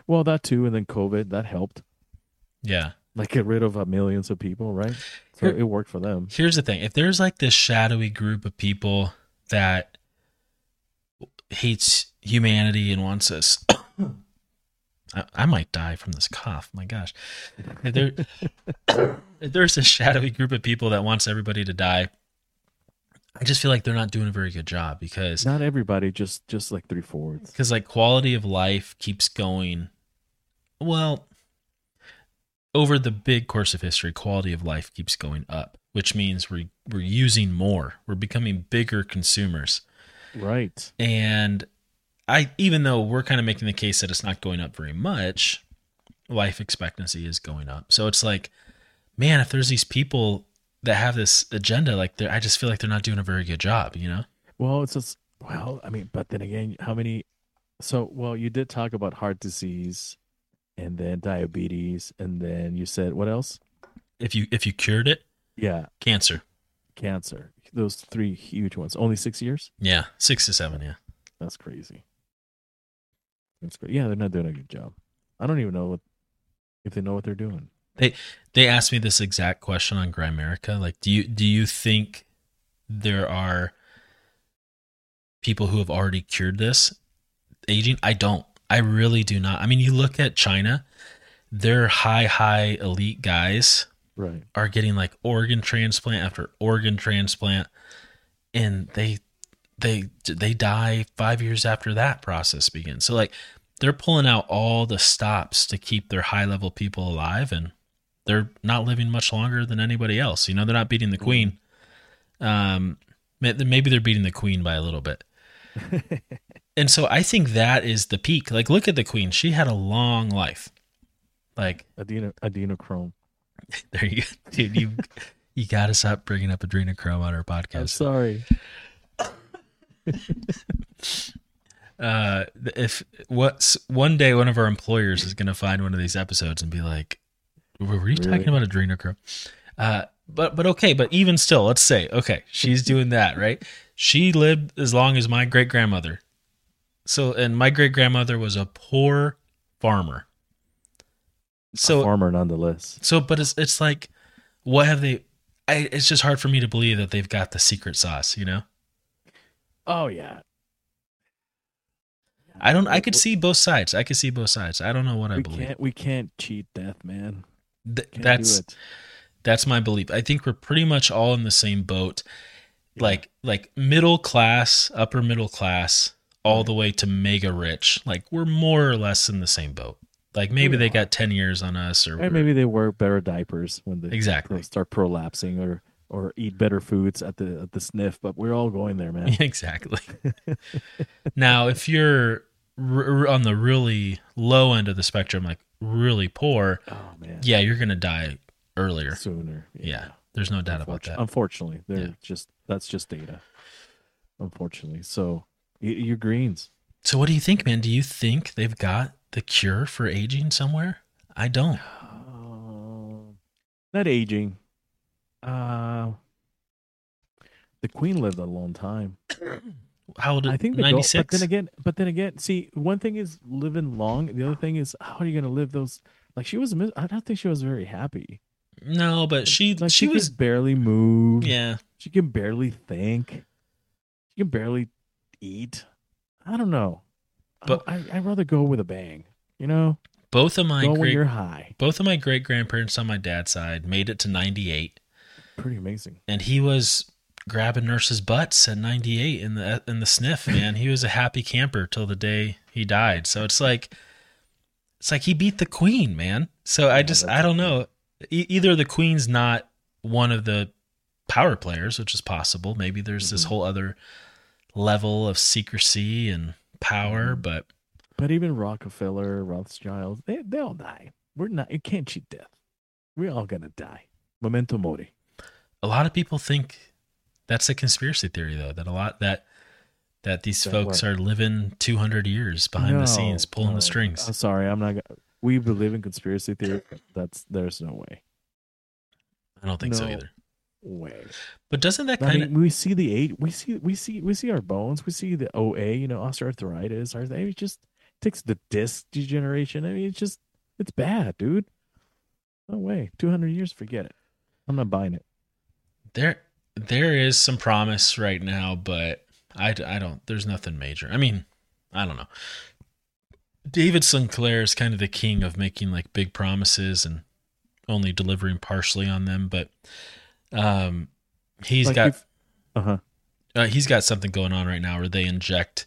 well that too and then covid that helped Yeah. like get rid of uh, millions of people right so Here- it worked for them Here's the thing: if there's like this shadowy group of people that hates humanity and wants us, I, I might die from this cough. My gosh, there, there's a shadowy group of people that wants everybody to die, I just feel like they're not doing a very good job because not everybody just just like three fourths because like quality of life keeps going. Well over the big course of history quality of life keeps going up which means we're we're using more. We're becoming bigger consumers. Right. And i even though we're kind of making the case that it's not going up very much life expectancy is going up. So it's like man if there's these people that have this agenda like i just feel like they're not doing a very good job you know? Well it's just well i mean but then again how many so well you did talk about heart disease and then diabetes and then you said what else? If you if you cured it? Yeah. Cancer. Cancer. Those three huge ones. Only six years? Yeah six to seven yeah. That's crazy that's great yeah they're not doing a good job i don't even know what if they know what they're doing they they asked me this exact question on Grimerica. Like, do you do you think there are people who have already cured this aging? I don't. I really do not. I mean, you look at China, their high, high elite guys right are getting like organ transplant after organ transplant, and they they they die five years after that process begins. So like they're pulling out all the stops to keep their high level people alive, and they're not living much longer than anybody else. You know, they're not beating the queen. Um, maybe they're beating the queen by a little bit. And so I think that is the peak. Like, look at the queen; she had a long life. Like, adeno adrenochrome there you, go. dude. You you got to stop bringing up adrenochrome on our podcast. i'm podcast. sorry uh if what one day one of our employers is going to find one of these episodes and be like were you Really? talking about adrenochrome uh but but okay but even still let's say okay she's doing that right? She lived as long as my great grandmother so and my great grandmother was a poor farmer. A so farmer nonetheless. So but it's it's like what have they I, it's just hard for me to believe that they've got the secret sauce you know oh yeah i don't i could see both sides i could see both sides i don't know what i we believe can't we can't cheat death man Th- that's that's my belief. I think we're pretty much all in the same boat. Like like middle class, upper middle class, all Right. the way to mega rich. Like we're more or less in the same boat. Like maybe they got 10 years on us or And maybe they wear better diapers when they Exactly. start prolapsing or or eat better foods at the at the sniff, but we're all going there, man. exactly. now, if you're r- on the really low end of the spectrum, like really poor, Oh man, yeah, you're gonna die earlier. sooner. Yeah, there's no doubt about that. Unfortunately, they're Yeah. just that's just data. Unfortunately, so your greens. So, what do you think, man? Do you think they've got the cure for aging somewhere? I don't. Um, not aging. Uh, the queen lived a long time. How old? I think ninety but then again, but then again, see, one thing is living long. The other thing is how are you going to live those? Like she was, I don't think she was very happy. no, but she Like she she, was. barely move. Yeah, she can barely think. She can barely eat. I don't know. But- I, I'd rather go with a bang. You know, both of my go when great you're high. both of my great grandparents on my dad's side made it to ninety eight, Pretty amazing. and he was grabbing nurses' butts at ninety eight in the in the sniff. Man, he was a happy camper till the day he died. So it's like, it's like he beat the queen, man. So I just I don't know. E- either the queen's not one of the power players, which is possible. Maybe there's this Mhm. whole other level of secrecy and power, Mhm. but But even Rockefeller, Rothschild, they they all die. We're not. You can't cheat death. We're all gonna die. Memento mori. A lot of people think that's a conspiracy theory though that a lot that that these That folks are living 200 years behind the scenes pulling no. the strings I'm sorry. I'm not. We believe in conspiracy theory. That's there's no way. i don't think so either Way. but doesn't that kind of we see the eight. We see. We see. We see our bones. We see the OA. You know, osteoarthritis. Our, it just takes the disc degeneration. I mean, it's just it's bad, dude. No way. Two hundred years. Forget it. I'm not buying it. There there is some promise right now but I, I don't there's nothing major. I mean i don't know. David sinclair is kind of the king of making like big promises and only delivering partially on them but um he's Like got Uh-huh. uh, he's got something going on right now where they inject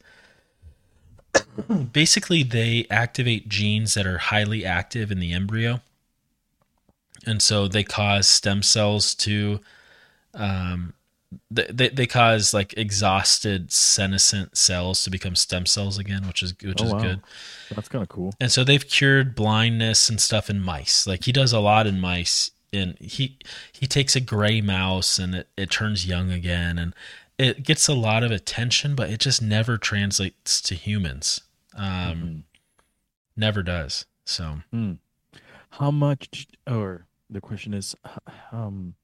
basically they activate genes that are highly active in the embryo. And so they cause stem cells to um they, they, they cause like exhausted senescent cells to become stem cells again which is which Oh, is wow. good That's kind of cool. and so they've cured blindness and stuff in mice. Like he does a lot in mice. And he he takes a gray mouse and it, it turns young again and it gets a lot of attention, but it just never translates to humans. Um Mhm. never does. So Hmm. How much, or the question is, um,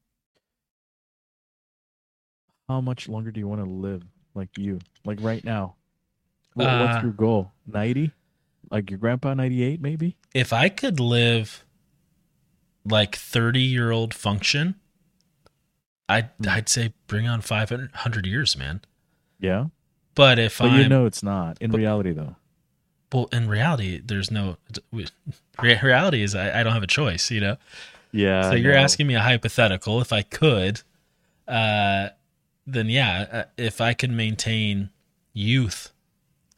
how much longer do you want to live like you, like right now? What, Uh, what's your goal? 90? Like your grandpa, 98 maybe? if I could live like 30 year old function, I'd, Hmm. I'd say bring on 500 years, man. Yeah. But if I'm, you know it's not in but- reality though. well, in reality, there's no, reality is I, I don't have a choice, you know? Yeah. so you're asking me a hypothetical. If I could, uh, then yeah, uh, if I can maintain youth,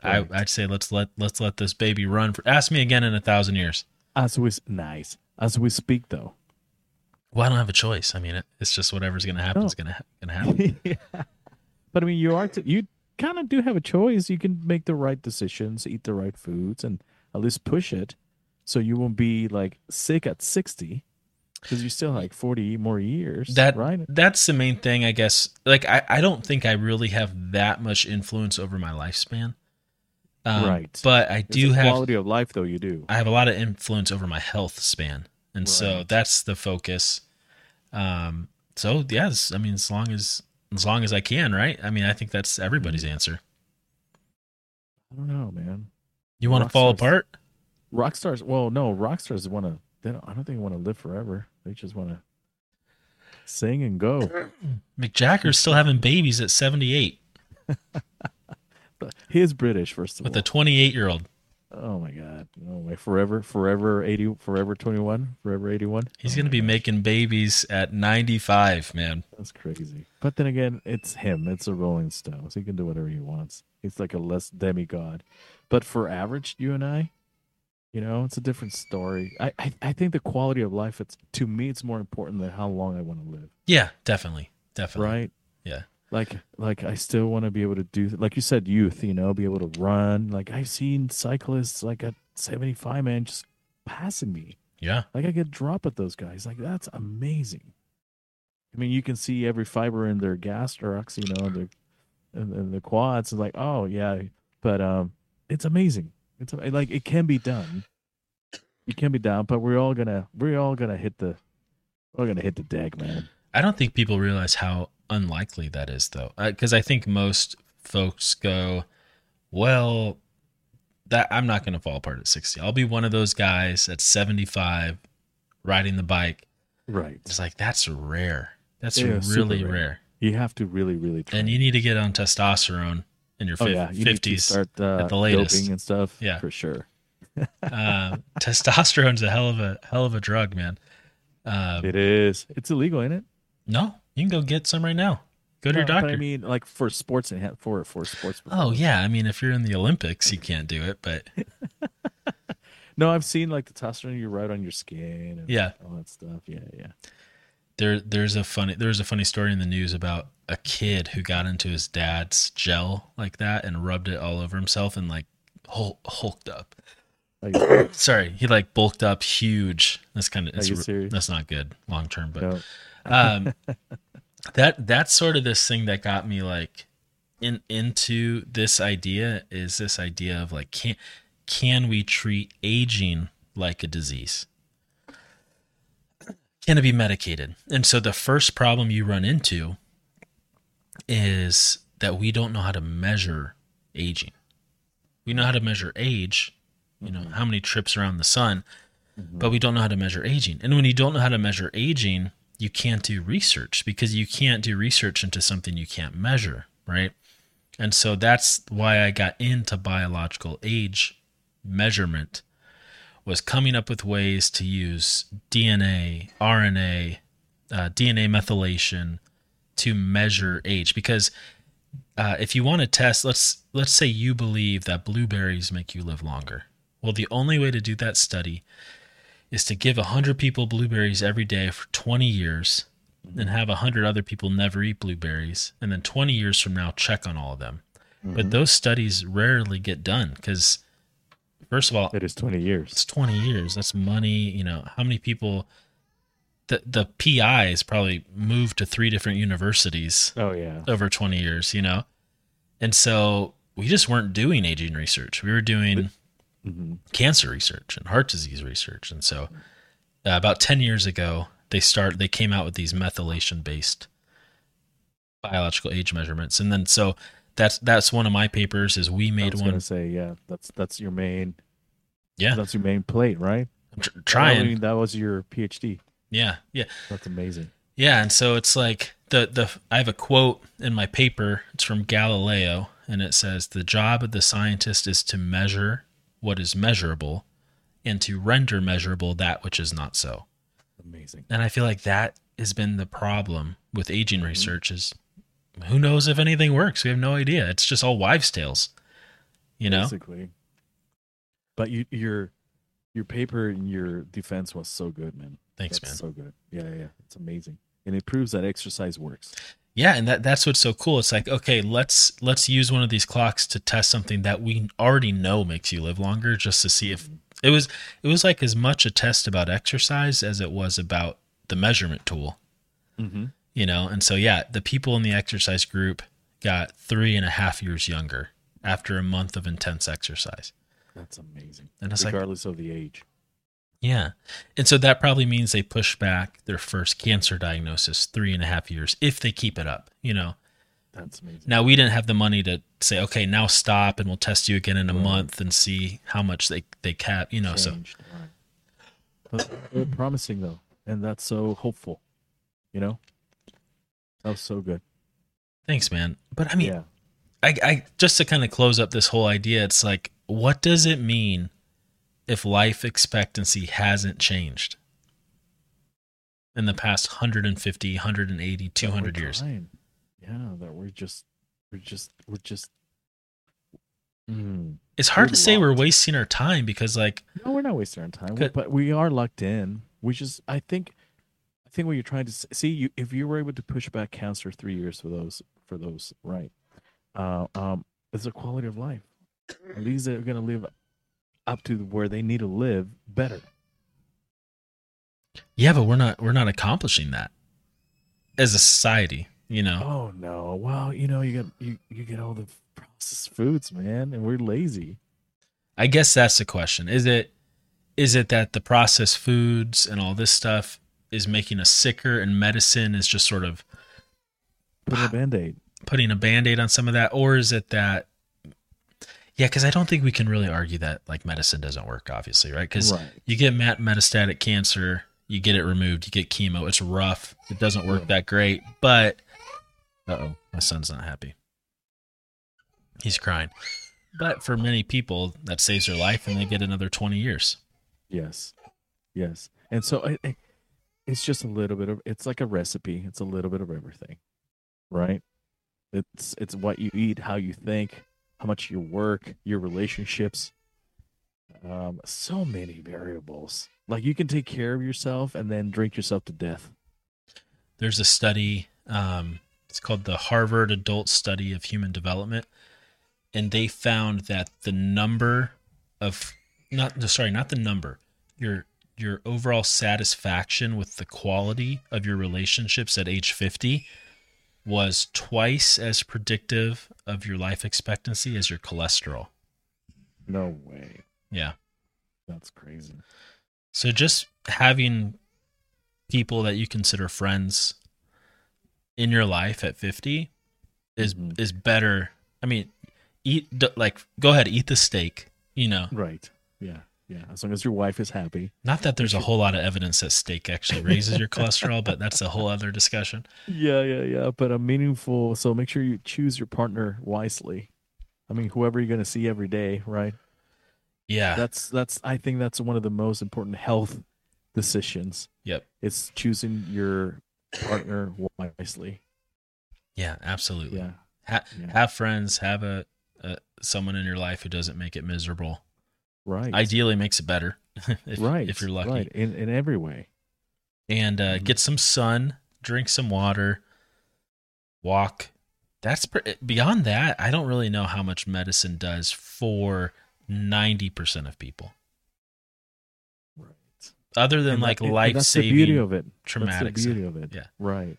Right. I, I'd say let's let let's let this baby run. For, ask me again in a thousand years. As we nice. As we speak though. Well, I don't have a choice. I mean, it, it's just whatever's gonna happen is No. gonna gonna happen. yeah. But I mean, you are t- you kind of do have a choice. You can make the right decisions, eat the right foods, and at least push it, so you won't be like sick at sixty, because you still have like forty more years. That right? that's the main thing, I guess. Like, I I don't think I really have that much influence over my lifespan. Um, Right. But I do have quality of life, though. You do. I have a lot of influence over my health span, and so that's the focus. Um, so yes, I mean, as long as as long as I can, right? I mean, I think that's everybody's Mm-hmm. answer. I don't know, man. You want to fall apart? Rock stars. Well, no, rock stars want to. They don't, I don't think they want to live forever. They just want to sing and go. Mick Jagger's still having babies at seventy eight But he is British, first of with all. a twenty eight year old. oh my god! No way. Forever, forever eighty, forever twenty one, forever eighty one. He's gonna oh be making babies at ninety five, man. That's crazy. But then again, it's him. It's a Rolling Stones. He can do whatever he wants. He's like a less demigod. But for average you and I, You know, it's a different story. I, I, I think the quality of life, it's to me, it's more important than how long I want to live. Yeah, definitely. Definitely. Right? Yeah. Like like I still want to be able to do like you said, youth, you know, be able to run. Like I've seen cyclists like at seventy five man just passing me. Yeah. Like I get drop at those guys. Like that's amazing. I mean, you can see every fiber in their gastrocs, you know, their and, and the quads. It's like, oh yeah, but um, it's amazing. It's like it can be done. It can be done, but we're all gonna we're all gonna hit the we're gonna hit the deck, man. I don't think people realize how unlikely that is, though, because I think most folks go, well, that I'm not going to fall apart at 60. I'll be one of those guys at 75 riding the bike. Right. It's like that's rare. That's Yeah, really rare. rare. You have to really, really try. And you need to get on testosterone in your oh fif- yeah, you need to 50s. start uh, at the latest. doping and stuff. Yeah. for sure. uh, testosterone's a hell of a hell of a drug, man. Uh, It is. It's illegal, ain't it? no, you can go get some right now. Go to your doctor. I mean, like for sports and for for sports. oh yeah, I mean if you're in the Olympics, you can't do it, but No, I've seen like the testosterone you write on your skin. And Yeah. all that stuff. Yeah, yeah. There there's a funny there's a funny story in the news about a kid who got into his dad's gel like that and rubbed it all over himself and like hul- hulked up. Like, Sorry, he like bulked up huge. That's kind of Are you serious? that's not good long term, but no, um that that's sort of this thing that got me like in into this idea is this idea of like can can we treat aging like a disease can it be medicated and so the first problem you run into is that we don't know how to measure aging we know how to measure age you know how many trips around the sun mm-hmm. but we don't know how to measure aging. And when you don't know how to measure aging, you can't do research because you can't do research into something you can't measure, right? And so that's why I got into biological age measurement was coming up with ways to use DNA, RNA, uh, DNA methylation to measure age. Because uh, if you want to test let's let's say you believe that blueberries make you live longer. Well the only way to do that study is to give 100 people blueberries every day for 20 years and have 100 other people never eat blueberries and then 20 years from now check on all of them. But those studies rarely get done because first of all it is twenty years. it's 20 years. That's money you know. How many people the the PIs probably moved to three different universities Oh yeah. over 20 years you know? And so we just weren't doing aging research. We were doing hmm cancer research and heart disease research. And so uh, about 10 years ago they start they came out with these methylation based biological age measurements. And then so that's that's one of my papers is we I made one gonna say yeah. That's that's your main. yeah That's your main plate, right? I'm tr- I trying mean, that was your PhD. yeah yeah That's amazing. Yeah, and so it's like the the I have a quote in my paper. It's from Galileo, and it says the job of the scientist is to measure what is measurable, and to render measurable that which is not so. Amazing. And I feel like that has been the problem with aging mm-hmm. research is who knows if anything works? We have no idea. It's just all wives' tales. You know? Basically. But you your your paper and your defense was so good, man. Thanks, That's man. So good. Yeah, yeah, yeah. It's amazing. And it proves that exercise works. Yeah, and that that's what's so cool. It's like, okay, let's let's use one of these clocks to test something that we already know makes you live longer just to see if it was it was like as much a test about exercise as it was about the measurement tool. Mm-hmm. You know, and so yeah, the people in the exercise group got three and a half years younger after a month of intense exercise. That's amazing. And it's like Regardless of the age. Yeah. And so that probably means they push back their first cancer diagnosis three and a half years if they keep it up, you know. That's amazing. Now we didn't have the money to say, okay, now stop and we'll test you again in a Right. month and see how much they they cap, you know. So right. But promising though, and that's so hopeful. You know, that was so good. thanks, man. But I mean, yeah, I, I just to kind of close up this whole idea, it's like, what does it mean if life expectancy hasn't changed in the past 150, 180, 200 we're years? trying. Yeah, that we're just, we're just, we're just Mm. It's hard to say we're wasting our time because like No, we're not wasting our time, but we are locked in. We just, I think, I think what you're trying to see, you if you were able to push back cancer three years for those, for those, right? Uh, um, it's a quality of life. And these are going to live up to where they need to live better. yeah, but we're not we're not accomplishing that as a society, you know. Oh no! Well, you know, you get you you get all the processed foods, man, and we're lazy. I guess that's the question. Is it is it that the processed foods and all this stuff is making us sicker and medicine is just sort of Put a band aid. putting a band-aid on some of that or is it that yeah because i don't think we can really argue that like medicine doesn't work obviously right? Because Right. you get met- metastatic cancer you get it removed you get chemo it's rough it doesn't work that great but uh-oh my son's not happy. He's crying. But for many people that saves their life and they get another 20 years. Yes, yes, and so it, it, it's just a little bit of it's like a recipe. It's a little bit of everything, right? It's it's what you eat, how you think, how much you work, your relationships. Um, so many variables. Like you can take care of yourself and then drink yourself to death. there's a study um, it's called the harvard adult study of human development and they found that the number of not sorry not the number your your overall satisfaction with the quality of your relationships at age 50 was twice as predictive of your life expectancy as your cholesterol No way. yeah That's crazy. So just having people that you consider friends in your life at 50 is Mhm. is better. I mean, eat like go ahead, eat the steak, you know. Right. Yeah. Yeah. As long as your wife is happy. Not that there's a whole lot of evidence that steak actually raises your cholesterol, but that's a whole other discussion. Yeah, yeah, yeah. But a meaningful. So make sure you choose your partner wisely. I mean, whoever you're going to see every day, right? Yeah. That's that's. I think that's one of the most important health decisions. Yep. It's choosing your partner wisely. Yeah, absolutely. Yeah. Ha- Yeah. Have friends, have a, a someone in your life who doesn't make it miserable. Right. Ideally makes it better if, right. if you're lucky. Right. In in every way. and uh, Mhm. get some sun, drink some water, walk. That's pre- beyond that. I don't really know how much medicine does for ninety percent of people, Right. other than And like that- life the beauty of it. traumatic That's the beauty of it. Yeah. Right.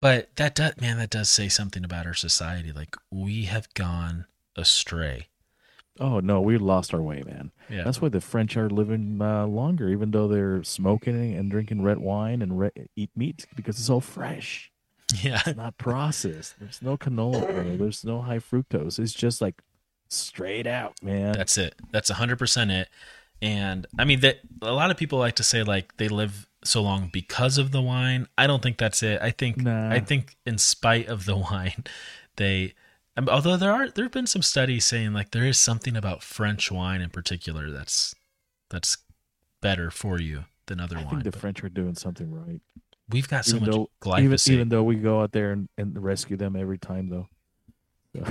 But that does, man, that does say something about our society. Like we have gone astray. Oh no, we lost our way, man. Yeah, That's why the French are living uh, longer, even though they're smoking and drinking red wine and re- eat meat because it's all fresh. yeah, It's not processed. There's no canola oil. There's no high fructose. It's just like straight out, man. That's it. That's hundred percent it. And I mean that a lot of people like to say like they live so long because of the wine. I don't think that's it. I think Nah. I think in spite of the wine, they. Although there are there have been some studies saying like there is something about French wine in particular that's that's better for you than other I wine. think the French are doing something right. we've got so even much though glyphosate. even, even though we go out there and, and rescue them every time, though.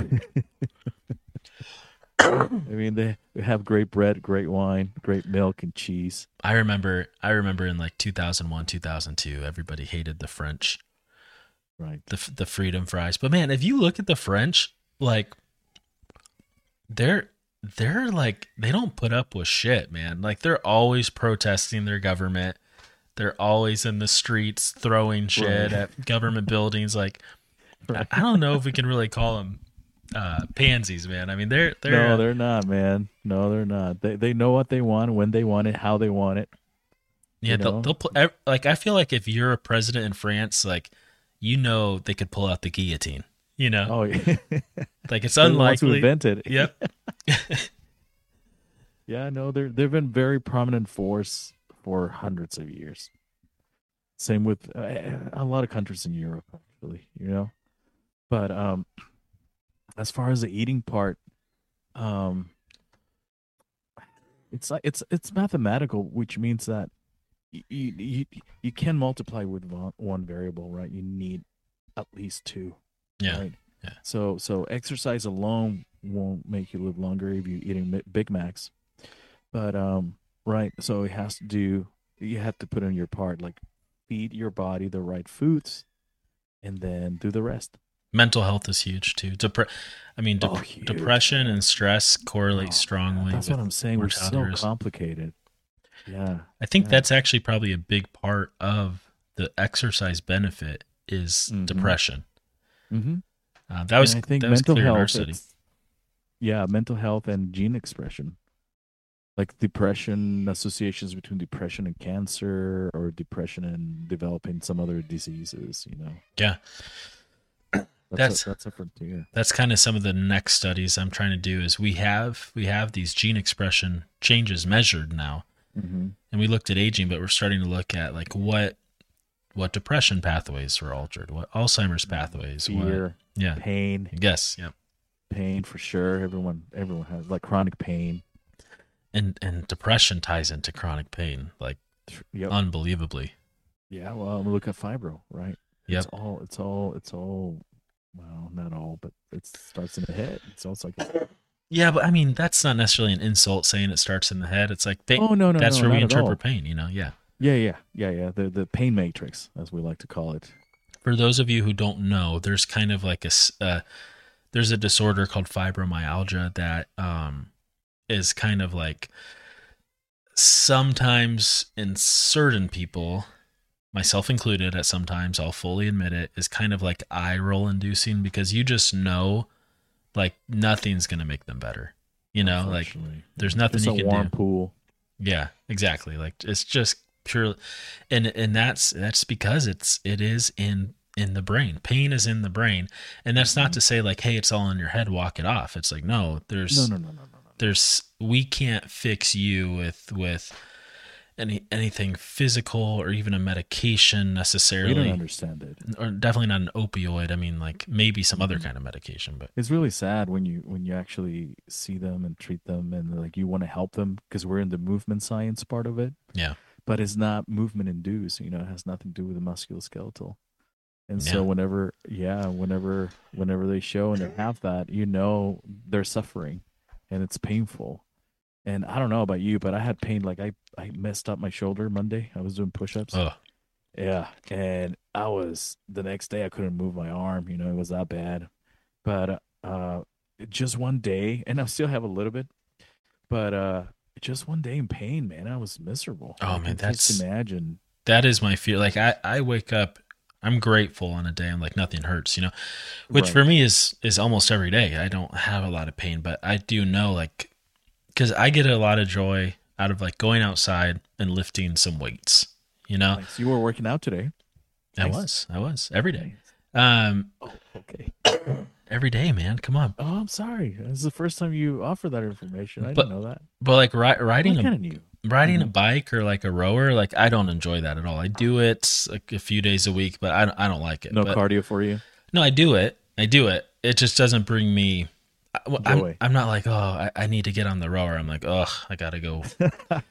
I mean, they they have great bread, great wine, great milk and cheese. I remember I remember in like 2001, 2002, everybody hated the French. Right. the the freedom fries. But man, if you look at the French, like they're they're like they don't put up with shit, man. Like they're always protesting their government. They're always in the streets throwing shit Right. at government buildings. Like I, Right. I don't know if we can really call them uh, pansies, man. I mean, they're they're, no, they're not, man. No, they're not. They they know what they want, when they want it, how they want it. yeah. They'll, know? they'll ev- like I feel like if you're a president in France, like you know they could pull out the guillotine. You know, Oh, yeah. like it's They're the who unlikely. invented. it. Yep. Yeah, no, they're they've been very prominent force for hundreds of years. Same with uh, a lot of countries in Europe, actually. You know, but um, as far as the eating part, um, it's like it's it's mathematical, which means that you you you, you can multiply with one variable, right? You need at least two. Yeah. Right? Yeah. So so exercise alone won't make you live longer if you're eating Big Macs. But um, right, so it has to do. You have to put in your part, like feed your body the right foods, and then do the rest. Mental health is huge too. Depre- I mean, Oh, depression and stress correlate Oh, strongly. That's what I'm saying. We're so complicated. Yeah. I think Yeah. that's actually probably a big part of the exercise benefit is Mhm. depression. Mm-hmm. Uh, that was I think that mental clear in our health. Yeah, mental health and gene expression, like depression associations between depression and cancer, or depression and developing some other diseases. You know. Yeah. That's That's- a, that's. That's kind of some of the next studies I'm trying to do. Is we have we have these gene expression changes measured now, Mm-hmm. and we looked at aging, but we're starting to look at like what what depression pathways were altered, what Alzheimer's pathways, what Fear, yeah, pain, yes, yep, pain for sure. Everyone, everyone has like chronic pain. and and depression ties into chronic pain like Yep. unbelievably. yeah. Well, look at fibro, right? Yep. It's all. It's all. It's all. Well, not all, but it starts in the head. It's also like. Yeah, but I mean that's not necessarily an insult saying it starts in the head. It's like pain. Oh no, no, that's no, where we not at all. interpret pain. You know, yeah. Yeah, yeah, yeah, yeah. The the pain matrix, as we like to call it. For those of you who don't know, there's kind of like a uh, there's a disorder called fibromyalgia that um is kind of like sometimes in certain people, myself included, at sometimes I'll fully admit it, is kind of like eye roll inducing because you just know like nothing's gonna make them better. You know, like there's nothing it's you a can warm do. pool. Yeah, exactly. Like it's just pure and and that's that's because it's it is in in the brain. Pain is in the brain. And that's not to say like hey, it's all in your head, walk it off. It's like no, there's No, no, no, no, no, there's we can't fix you with with any anything physical or even a medication necessarily. You don't understand it. or definitely not an opioid. I mean like maybe some other Mhm. kind of medication, but It's really sad when you when you actually see them and treat them and like you want to help them because we're in the movement science part of it. Yeah. But it's not movement induced. You know, it has nothing to do with the musculoskeletal. And Yeah. so whenever, yeah, whenever whenever they show and they have that, you know they're suffering, and it's painful. And I don't know about you, but I had pain. Like I I messed up my shoulder Monday. I was doing push-ups. oh Yeah, and I was the next day I couldn't move my arm. You know, it was that bad. But uh, just one day, and I still have a little bit, but uh, just one day in pain, man. I was miserable. Oh, I man, that's- imagine. that is my fear. Like I, I wake up, I'm grateful on a day. I'm like nothing hurts, you know, which Right. for me is is almost every day. I don't have a lot of pain, but I do know like because I get a lot of joy out of like going outside and lifting some weights. You know, Like, so you were working out today. I nice. was, I was every day. Um, Oh, okay. every day, man. Come on. Oh, I'm sorry. This is the first time you offer that information. I But didn't know that. But like ri- riding I a kind of knew. riding a Mhm. bike or like a rower, like I don't enjoy that at all. I do it like a few days a week, but I don't, I don't like it. No but, cardio for you. No, I do it. I do it. It just doesn't bring me. Well, I'm, I'm not like, oh, I, I need to get on the rower. I'm like, ugh, I gotta go.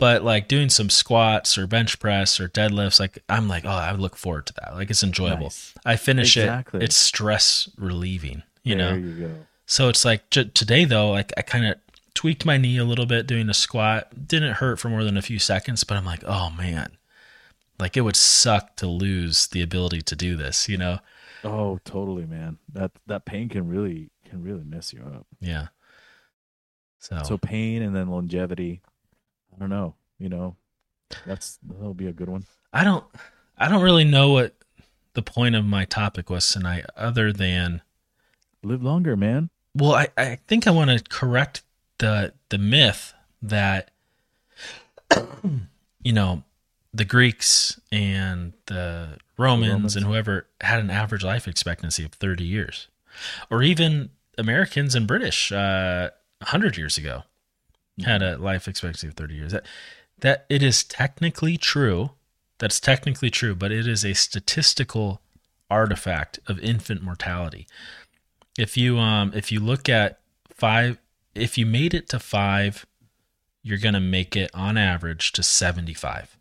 but like doing some squats or bench press or deadlifts, like I'm like, oh, I look forward to that. Like it's enjoyable. Nice. I finish Exactly. it. It's stress relieving, you there know. you go. So it's like j- today though, like I kind of tweaked my knee a little bit doing a squat. Didn't hurt for more than a few seconds, but I'm like, oh man, like it would suck to lose the ability to do this, you know? Oh, totally, man. That that pain can really can really mess you up. Yeah. So, So pain and then longevity. I don't know. You know, that's that'll be a good one. I don't, I don't really know what the point of my topic was tonight, other than, Live longer, man. well, I, I think I want to correct the the myth that, you know, the Greeks and the Romans, Romans. and whoever had an average life expectancy of 30 years, or even Americans and British uh, 100 years ago had a life expectancy of 30 years. That, that it is technically true. That's technically true, but it is a statistical artifact of infant mortality. If you um if you look at five if you made it to 5, you're to make it on average to 75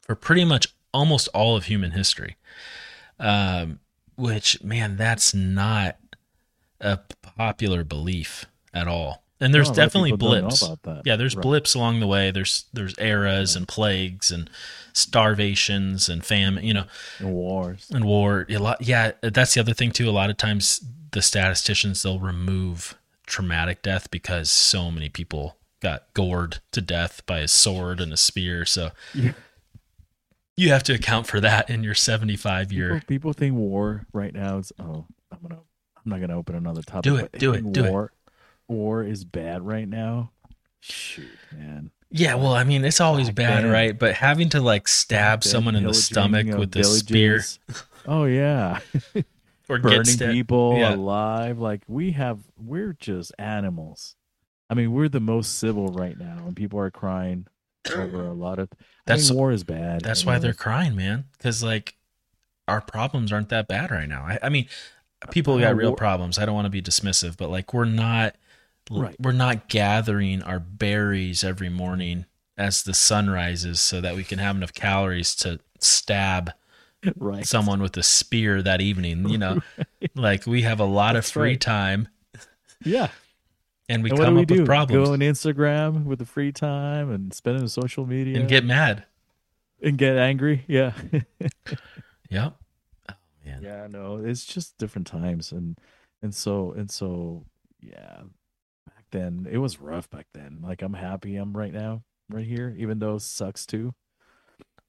for pretty much almost all of human history. Um, which man, that's not a popular belief at all. And there's No, a lot of definitely people blips. Yeah, there's Right. blips along the way. There's there's eras and plagues and starvations and famine, you know, And wars. and war. A lot, yeah, that's the other thing too. A lot of times the statisticians they'll remove traumatic death because so many people got gored to death by a sword and a spear. So Yeah. you have to account for that in your 75 year. people think war right now is oh I'm gonna I'm not gonna open another topic. Do it, do it, do it. War, War is bad right now. Shoot, man. Yeah, well, I mean, it's always Back bad, then- right? But having to like stab Then someone in the stomach with a spear. Oh yeah, or get burning stabbed. people Yeah. alive. Like we have, we're just animals. I mean, we're the most civil right now, and people are crying over a lot of. I That's- war is bad. That's you why know? they're crying, man. Because like our problems aren't that bad right now. I, I mean, people got real war- problems. I don't want to be dismissive, but like we're not, Right. we're not gathering our berries every morning as the sun rises so that we can have enough calories to stab right. someone with a spear that evening. You know, like we have a lot That's of free right. time Yeah. and we and come we up do? with problems Go on Instagram with the free time and spend it on social media and get mad. and get angry. Yeah. Yep. Oh man. yeah. No, it's just different times, and and so and so. Yeah. Then, it was rough. Back then, like I'm happy I'm right now, right here, even though it sucks too.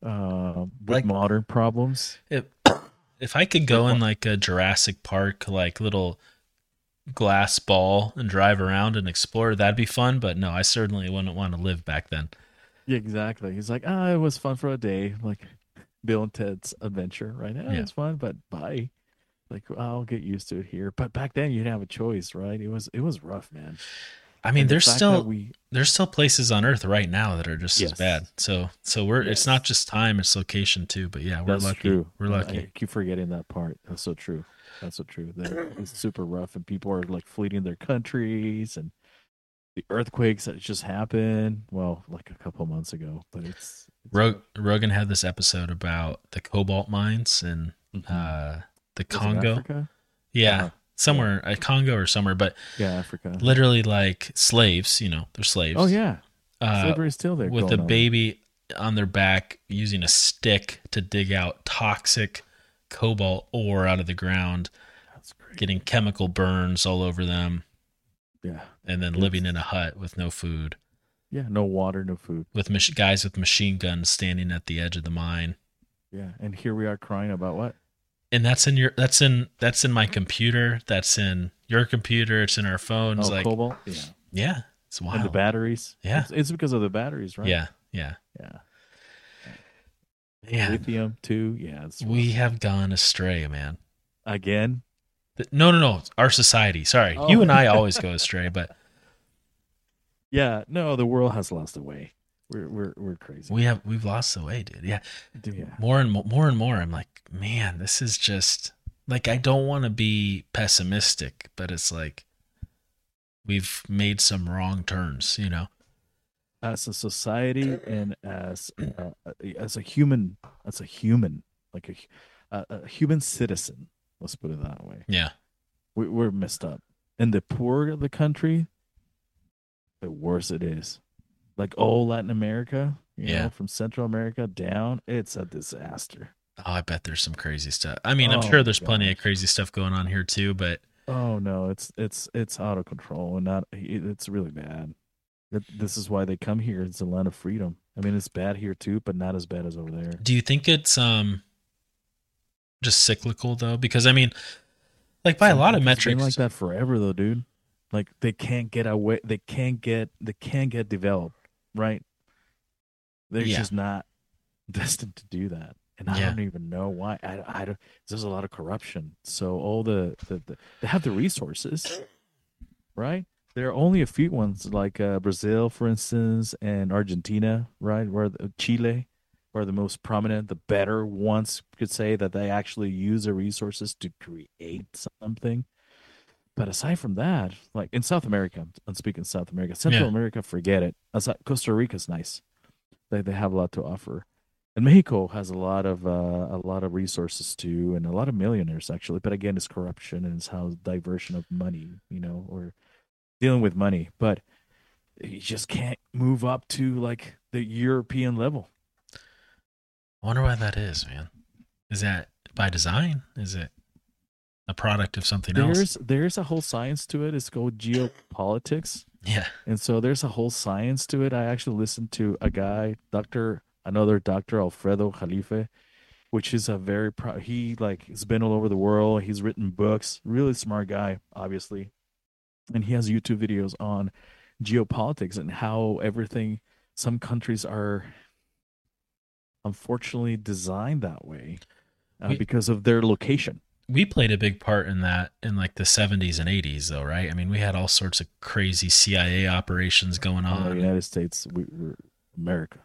Uh, with Like- modern problems. If if I could go in like a Jurassic Park, like little glass ball and drive around and explore, that'd be fun. But no, I certainly wouldn't want to live back then. Yeah, exactly. He's like, ah, it was fun for a day, like Bill and Ted's adventure, right? now, Yeah. it's fun, but bye. Like I'll get used to it here. But back then, you didn't have a choice, right? It was it was rough, man. I mean, And there's fact still we there's still places on Earth right now that are just as bad. So so we're it's not just time, it's location too. But yeah, we're That's lucky. true. We're lucky. I keep forgetting that part. That's so true. That's so true. That it's super rough, and people are like fleeing their countries, and the earthquakes that just happened. Well, like a couple months ago, but it's, it's Rog- Rogan had this episode about the cobalt mines in Mhm. uh, the Congo. Yeah, Uh-huh. somewhere, uh, Congo or somewhere, but Yeah, Africa. literally like slaves. You know, they're slaves. Oh yeah, uh, slavery is still there. with a on. baby on their back using a stick to dig out toxic cobalt ore out of the ground, That's great. getting chemical burns all over them, Yeah, and then Yes. living in a hut with no food, yeah. No water, no food. with mach- guys with machine guns standing at the edge of the mine. Yeah, and here we are crying about what? And that's in your that's in that's in my computer. That's in your computer. It's in our phones. oh, like cobalt. Yeah, yeah, it's wild. and the batteries. Yeah. it's, it's because of the batteries, right? Yeah, yeah, yeah. yeah. Lithium too. Yeah, it's We have gone astray, man. again. No, no, no. Our society. Sorry, Oh. you and I always go astray, but Yeah, no, the world has lost the way. We're we're we're crazy. we have we've lost the way, dude. Yeah, yeah, more and more, more and more. I'm like, man, this is just like I don't want to be pessimistic, but it's like we've made some wrong turns, you know. as a society and as uh, as a human, as a human, like a, a, a human citizen. Let's put it that way. Yeah, We, we're messed up, and the poorer the country, the worse it is. Like all Latin America, you Yeah. know, from Central America down, it's a disaster. Oh, I bet there's some crazy stuff. I mean, I'm Oh, sure there's plenty of crazy stuff going on here too, but Oh no, it's it's it's out of control and not it- it's really bad. Th- This is why they come here. It's a land of freedom. I mean, it's bad here too, but not as bad as over there. do you think it's um just cyclical though? Because I mean, like by a lot of metrics, like that forever though, dude. Like they can't get away. They can't get. They can't get developed. Right? They're Yeah. just not destined to do that. And I Yeah. don't even know why. I, I don't. There's a lot of corruption. So all the, the, the they have the resources, right? There are only a few ones like uh, Brazil, for instance, and Argentina, right? Where the, Chile are the most prominent, the better ones could say that they actually use the resources to create something. But aside from that, like in South America, I'm speaking South America, Central Yeah. America, forget it. Aside, Costa Rica's nice. They they have a lot to offer. And Mexico has a lot of uh, a lot of resources too, and a lot of millionaires actually. But again, it's corruption and it's how diversion of money, you know, or dealing with money. But you just can't move up to like the European level. I wonder why that is, man. Is that by design? Is it a product of something else? There's there's a whole science to it. It's called geopolitics. Yeah. And so there's a whole science to it. I actually listened to a guy, Dr. another Dr. Alfredo Jalife, which is a very pro he like has been all over the world. He's written books, really smart guy, obviously. And he has YouTube videos on geopolitics and how everything some countries are unfortunately designed that way uh, We- because of their location. We played a big part in that in like the 70s and 80s though right i mean we had all sorts of crazy cia operations going Uh, on the United States, we, we're America.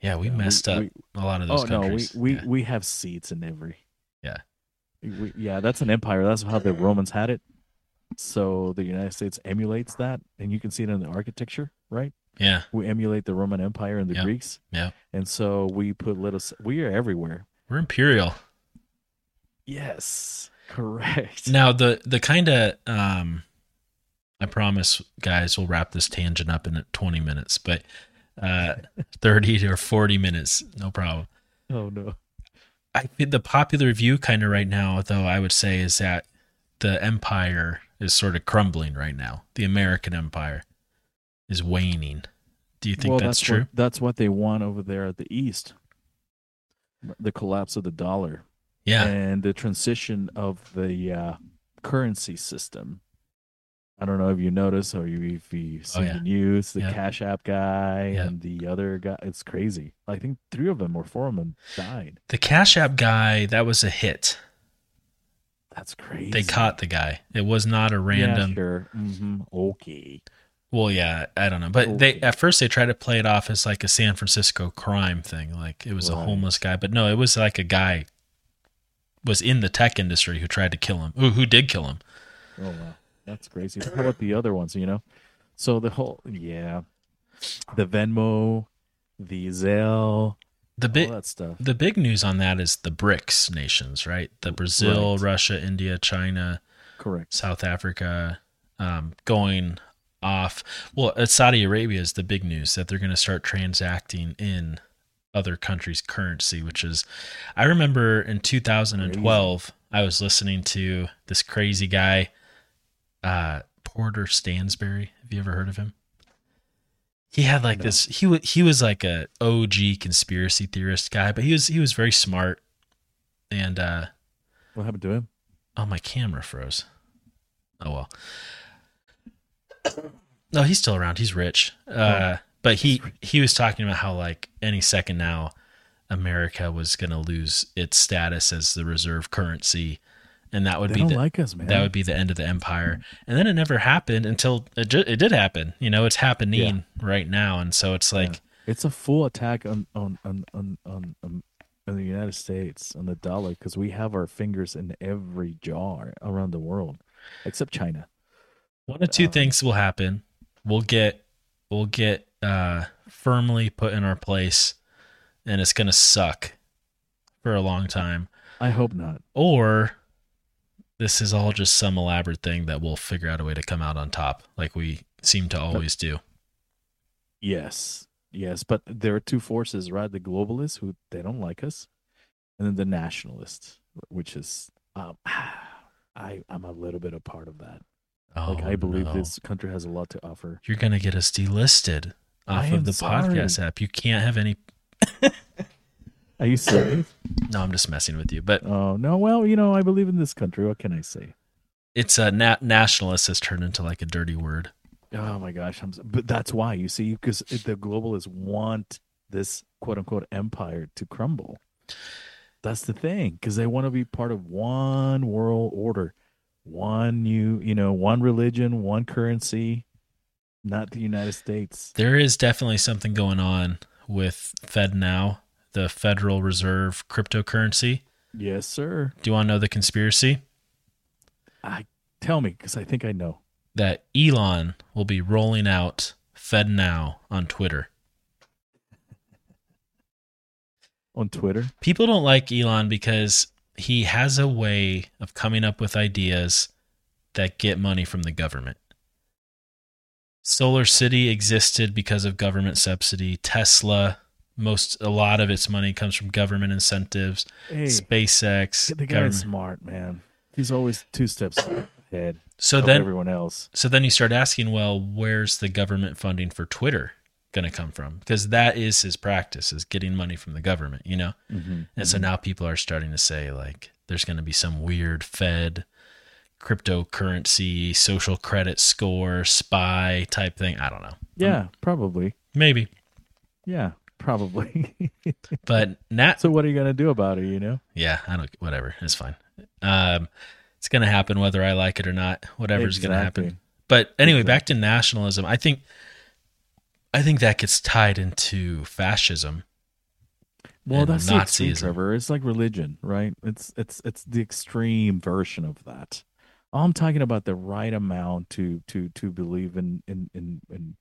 yeah we Yeah, we- messed up we- a lot of those oh countries no, we we, yeah. we have seats in every. Yeah. We, yeah, that's an empire. That's how the Romans had it. So the United States emulates that, and you can see it in the architecture, right? yeah We emulate the Roman Empire and the Yeah. Greeks. Yeah. And so we put little. We are everywhere. we're imperial Yes, correct. now the the kind of um i promise guys we'll wrap this tangent up in 20 minutes but uh 30 or 40 minutes no problem Oh no. I the popular view kind of right now, though, I would say is that the empire is sort of crumbling right now. The American empire is waning. Do you think well, that's, that's true? What, that's what they want over there at the east. The collapse of the dollar. Yeah. and the transition of the uh, currency system. I don't know if you notice or you, if you see Oh, yeah. the news, the Yeah. Cash App guy Yeah. and the other guy. It's crazy. I think three of them or four of them died. The Cash App guy, that was a hit. That's crazy. They caught the guy. It was not a Yeah, random. sure. hmm Okay. Well, yeah, I don't know. But they at first they tried to play it off as like a San Francisco crime thing, like it was a homeless guy. But no, it was like a guy was in the tech industry who tried to kill him. Who who did kill him? Oh wow, that's crazy. How about the other ones? You know, so the whole yeah, the Venmo, the Zelle, The big that stuff. the big news on that is the BRICS nations, right? The Brazil, Right. Russia, India, China, Correct. South Africa, um, going off. Well, uh, Saudi Arabia is the big news that they're going to start transacting in other countries' currency, which is, I remember in 2012, I was listening to this crazy guy, uh, Porter Stansberry. Have you ever heard of him? He had like No. this. He he was like a OG conspiracy theorist guy, but he was he was very smart. And uh, What happened to him? Oh, my camera froze. Oh well. No, he's still around. He's rich. Uh, but he he was talking about how like any second now, America was going to lose its status as the reserve currency, and that would They be the, like us, that would be the end of the empire. And then it never happened until it ju- it did happen. You know, it's happening right now, and so it's like It's a full attack on on on on on, on, on the United States on the dollar because we have our fingers in every jar around the world, except China. one of two Um, things will happen. We'll get we'll get uh, firmly put in our place, and it's gonna suck for a long time. I hope not. Or this is all just some elaborate thing that we'll figure out a way to come out on top, like we seem to always do. Yes, yes, but there are two forces, right? The globalists who they don't like us, and then the nationalists, which is um, I I'm a little bit a part of that. Oh, Like I believe no. this country has a lot to offer. You're gonna get us delisted off of the sorry. podcast app. You can't have any. Are you serious? No, I'm just messing with you. But oh no, well you know I believe in this country. What can I say? it's a na- nationalist has turned into like a dirty word. Oh my gosh, I'm, but that's why you see, because the globalists want this quote unquote empire to crumble. That's the thing, because they want to be part of one world order, one new, you know, one religion, one currency, not the United States. There is definitely something going on with Fed now, the Federal Reserve cryptocurrency. Yes, sir. Do you want to know the conspiracy? I tell me, because I think I know. That Elon will be rolling out Fed Now on Twitter. on Twitter. People don't like Elon because he has a way of coming up with ideas that get money from the government. Solar City existed because of government subsidy. Tesla, most a lot of its money comes from government incentives. Hey, SpaceX, the guy government. smart, man. He's always two steps ahead So then, everyone else. so then you start asking, well, where's the government funding for Twitter going to come from? Because that is his practice, is getting money from the government, you know. Mm-hmm. And so now people are starting to say like, there's going to be some weird Fed cryptocurrency, social credit score, spy type thing. I don't know. Yeah, probably. Maybe. Yeah, probably. But Nat, so what are you gonna do about it? You know? yeah, I don't, whatever. It's fine. Um, it's going to happen whether I like it or not. Whatever's going to happen. But anyway, Exactly. back to nationalism. I think, I think that gets tied into fascism. Well, that's the extreme, Nazism. Trevor. It's like religion, right? It's it's it's the extreme version of that. I'm talking about the right amount to to to believe in in in in,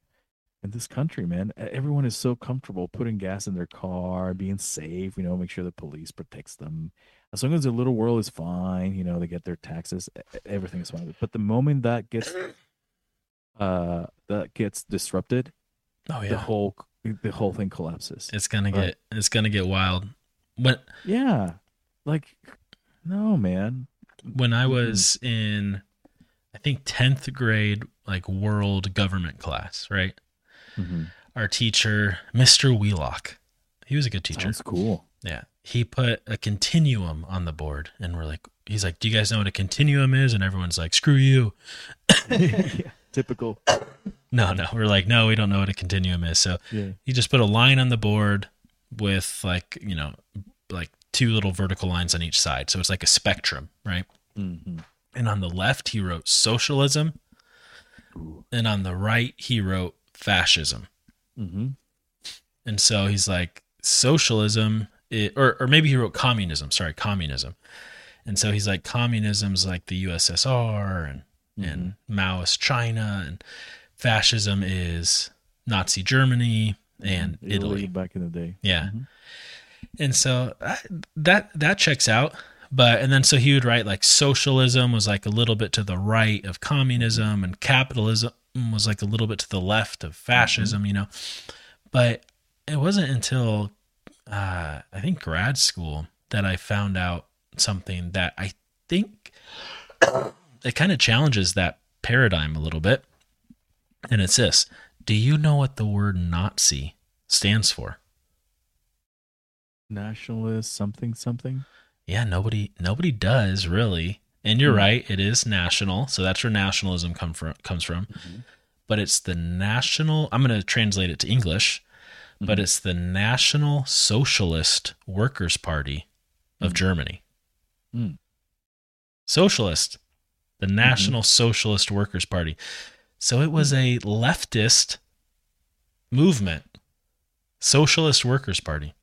in this country, man. Everyone is so comfortable putting gas in their car, being safe. You know, make sure the police protects them. As long as the little world is fine, you know, they get their taxes, everything is fine. But the moment that gets uh that gets disrupted, Oh yeah, the whole the whole thing collapses. it's gonna get it's gonna get wild. But Yeah. Like no, man. When I Mhm. was in, I think tenth grade, like world government class, right? Mm-hmm. Our teacher, Mister Wheelock, he was a good teacher. Sounds cool. Yeah. He put a continuum on the board and we're like, he's like, do you guys know what a continuum is? And everyone's like, screw you. yeah, typical. No, no. We're like, no, we don't know what a continuum is. So Yeah. he just put a line on the board with like, you know, like two little vertical lines on each side. So it's like a spectrum, right? Mm-hmm. And on the left, he wrote socialism. And on the right, he wrote fascism. Mm-hmm. And so he's like, socialism, i or, or maybe he wrote communism. Sorry, communism. And so he's like, communism's like the USSR and, and Maoist China, and fascism is Nazi Germany and Italy. back in the day. Yeah. Mhm. And so I, that that checks out. But and then so he would write like socialism was like a little bit to the right of communism and capitalism was like a little bit to the left of fascism, you know. But it wasn't until uh, I think grad school that I found out something that I think it kind of challenges that paradigm a little bit. And it's this: Do you know what the word Nazi stands for? Nationalist something something. Yeah, nobody nobody does really. And you're Hmm. right, it is national. So that's where nationalism come from comes from. But it's the national I'm going to translate it to English, but Mhm. it's the National Socialist Workers Party of Germany. Mm. Socialist. The National Socialist Workers Party. So it was a leftist movement. Socialist Workers Party.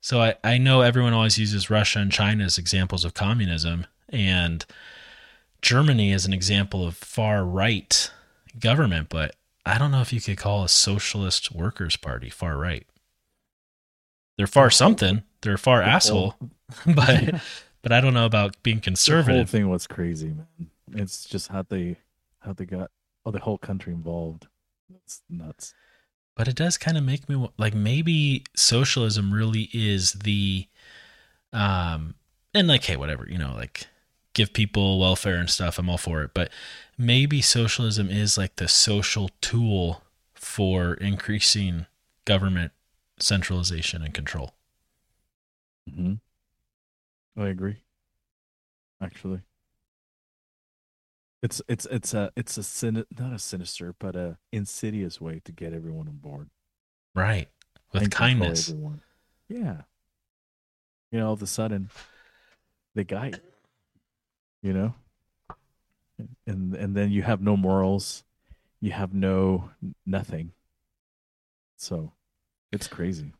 So I, I know everyone always uses Russia and China as examples of communism, and Germany is an example of far right government, but I don't know if you could call a socialist workers party far right. They're far something. They're far asshole, but but I don't know about being The whole conservative. thing was crazy, man. It's just how they how they got oh the whole country involved. That's nuts. But it does kind of make me like maybe socialism really is the um and like hey whatever, you know, like give people welfare and stuff, I'm all for it, but maybe socialism is like the social tool for increasing government centralization and control. Mm-hmm. I agree. Actually, it's it's it's a it's a sin not a sinister but a insidious way to get everyone on board Right. With and kindness. Yeah. You know, all of a sudden, they you. You know, and and then you have no morals, you have no nothing. So, it's crazy.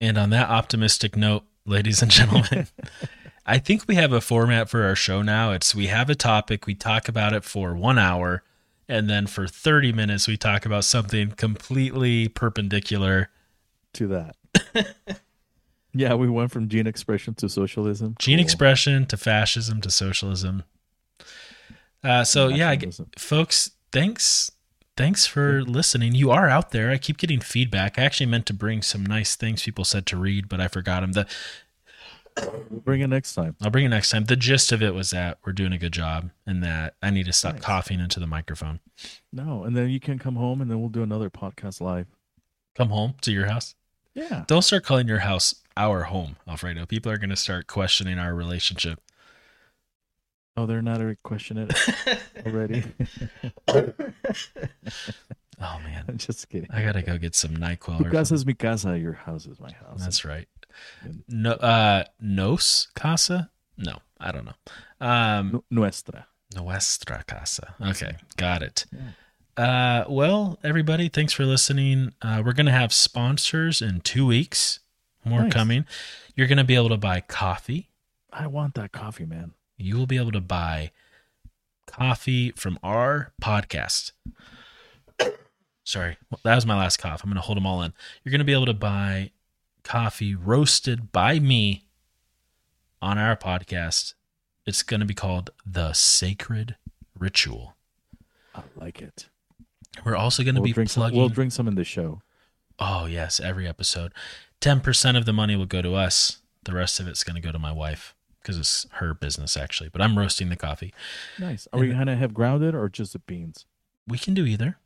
And on that optimistic note, ladies and gentlemen, I think we have a format for our show now. It's we have a topic, we talk about it for one hour, and then for 30 minutes, we talk about something completely perpendicular to that. yeah, we went from gene expression to socialism. Gene Cool. expression to fascism to socialism. Uh, so yeah, g- Nationalism. folks, thanks, thanks for listening. You are out there. I keep getting feedback. I actually meant to bring some nice things people said to read, but I forgot them. The We'll bring it next time. I'll bring it next time. The gist of it was that we're doing a good job, and that I need to stop coughing into the microphone. No, and then you can come home and then we'll do another podcast live. Come home to your house. Yeah. Don't start calling your house our home, Alfredo. People are going to start questioning our relationship. Oh, they're not a question it already. Oh man, I'm just kidding. I gotta go get some Nyquil. Tu or casa es mi casa. Your house is my house. That's right. No, uh, nos casa. No, I don't know. Um, Nu- nuestra. nuestra casa. Okay, got it. Uh, well, everybody, thanks for listening. Uh, we're gonna have sponsors in two weeks. More Nice. coming. You're gonna be able to buy coffee. I want that coffee, man. You will be able to buy coffee from our podcast. Sorry, that was my last cough. I'm going to hold them all in. You're going to be able to buy coffee roasted by me on our podcast. It's going to be called The Sacred Ritual. I like it. We're also going to We'll be drink, some, plugging. we'll drink some in the show. oh, yes, every episode. 10% of the money will go to us. The rest of it's going to go to my wife because it's her business, actually. But I'm roasting the coffee. Nice. Are we gonna have grounded or just the beans? We can do either.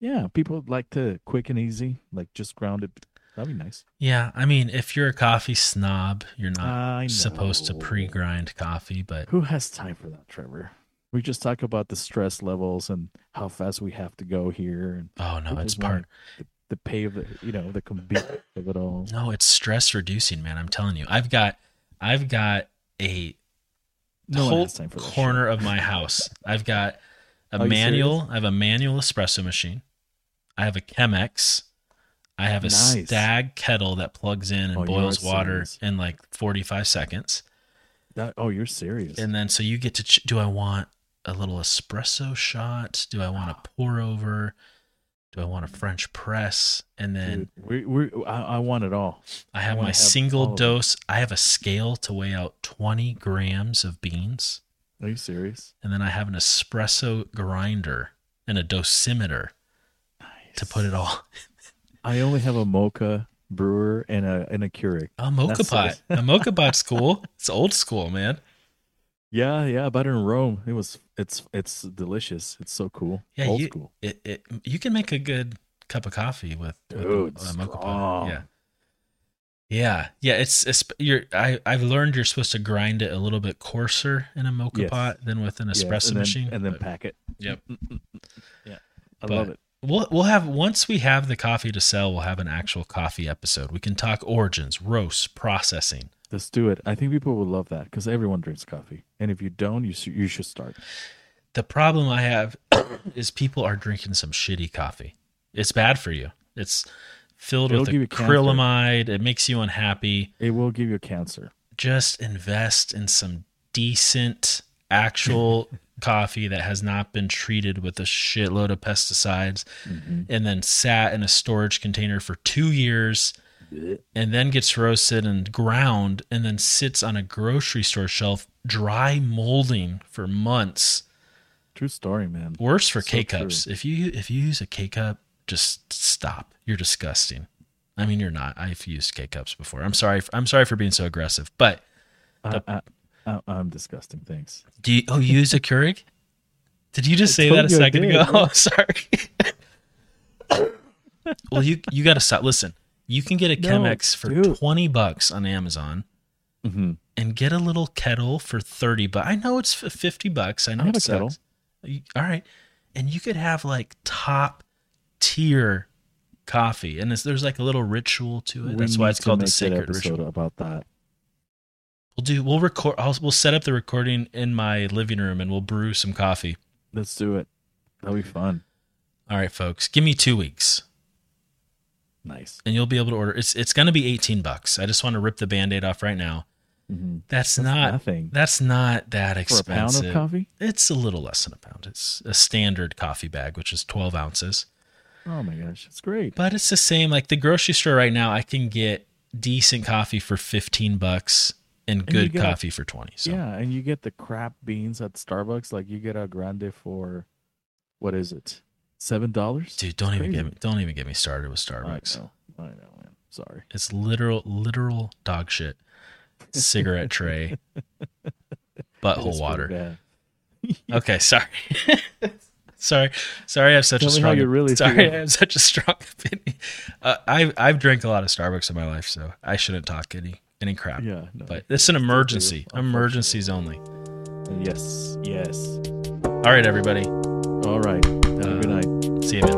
Yeah, people like to quick and easy, like just grounded. That'd be nice. Yeah, I mean, if you're a coffee snob, you're not supposed to pre-grind coffee, but Who has time for that, Trevor? We just talk about the stress levels and how fast we have to go here, and oh no, it's part. the, the pay of the, you know, the convenience of it all. No, it's stress reducing, man. I'm telling you. I've got, I've got a No whole time for corner of my house. I've got a Are manual. I have a manual espresso machine. I have a Chemex. I have a Nice. Stagg kettle that plugs in and Oh, boils water serious. in like 45 seconds. That, oh, you're serious. And then so you get to ch- do I want a little espresso shot? Do I want a pour over? Do I want a French press? And then Dude, we, we, I, I want it all. I have wanna my have single dose. I have a scale to weigh out 20 grams of beans. Are you serious? And then I have an espresso grinder and a dosimeter to put it all. I only have a moka brewer and a and a Keurig. A moka That's pot. A moka pot's cool. It's old school, man. Yeah, yeah, but in Rome, it was it's it's delicious. It's so cool. Yeah, Old you, school. It, it you can make a good cup of coffee with, with Dude, a, a moka pot. Yeah. Yeah, yeah. It's, it's you're. I I've learned you're supposed to grind it a little bit coarser in a moka Yes. pot than with an Yes, espresso and then- machine. and then but pack it. Yep. yeah, I But- love it. We'll we'll have once we have the coffee to sell, we'll have an actual coffee episode. We can talk origins, roasts, processing. Let's do it. I think people would love that because everyone drinks coffee, and if you don't, you should, you should start. The problem I have is people are drinking some shitty coffee. It's bad for you. It's filled It'll with acrylamide. It makes you unhappy. It will give you cancer. Just invest in some decent actual coffee that has not been treated with a shitload of pesticides mm-hmm. and then sat in a storage container for 2 years and then gets roasted and ground and then sits on a grocery store shelf dry molding for months. True story, man. Worse for So K cups. true. If you if you use a K cup, just stop. You're disgusting. I mean, you're not. I've used K cups before. I'm sorry. I'm sorry for being so aggressive. But I, I, I, I'm disgusting. Thanks. do you? Oh, you use a Keurig? Did you just I say that a second did, ago? Oh, sorry. well, you you got to stop. Listen, you can get a No, Chemex for dude. twenty bucks on Amazon. Mm-hmm. and get a little kettle for 30 but i know it's f- 50 bucks i know I have it a kettle. all right and you could have like top tier coffee and it's, there's like a little ritual to it that's why it's called the sacred ritual about that. We'll do we'll record I'll, we'll set up the recording in my living room and we'll brew some coffee Let's do it. That'll be fun. all right folks give me two weeks Nice. and you'll be able to order it's it's going to be 18 bucks i just want to rip the band-aid off right now Mm-hmm. that's, That's not nothing. that's not that For a expensive pound of coffee? It's a little less than a pound. It's a standard coffee bag, which is 12 ounces. Oh my gosh, it's great. But it's the same. Like the grocery store right now, I can get decent coffee for fifteen bucks and good get- coffee for twenty. So Yeah, and you get the crap beans at Starbucks. Like you get a grande for what is it? Seven dollars? dude, don't even get me don't even get me started with I Starbucks. know. I know, man. Sorry. It's literal literal dog shit. Cigarette tray. Butthole water. Okay, sorry. sorry. Sorry I have such Tell a strong you really Sorry. I have such a strong opinion. Uh, I've I've drank a lot of Starbucks in my life, so I shouldn't talk any any crap. Yeah. No. But it's an emergency. Emergencies only. Yes. Yes. All right, everybody. All right. Have a good uh, night. See you.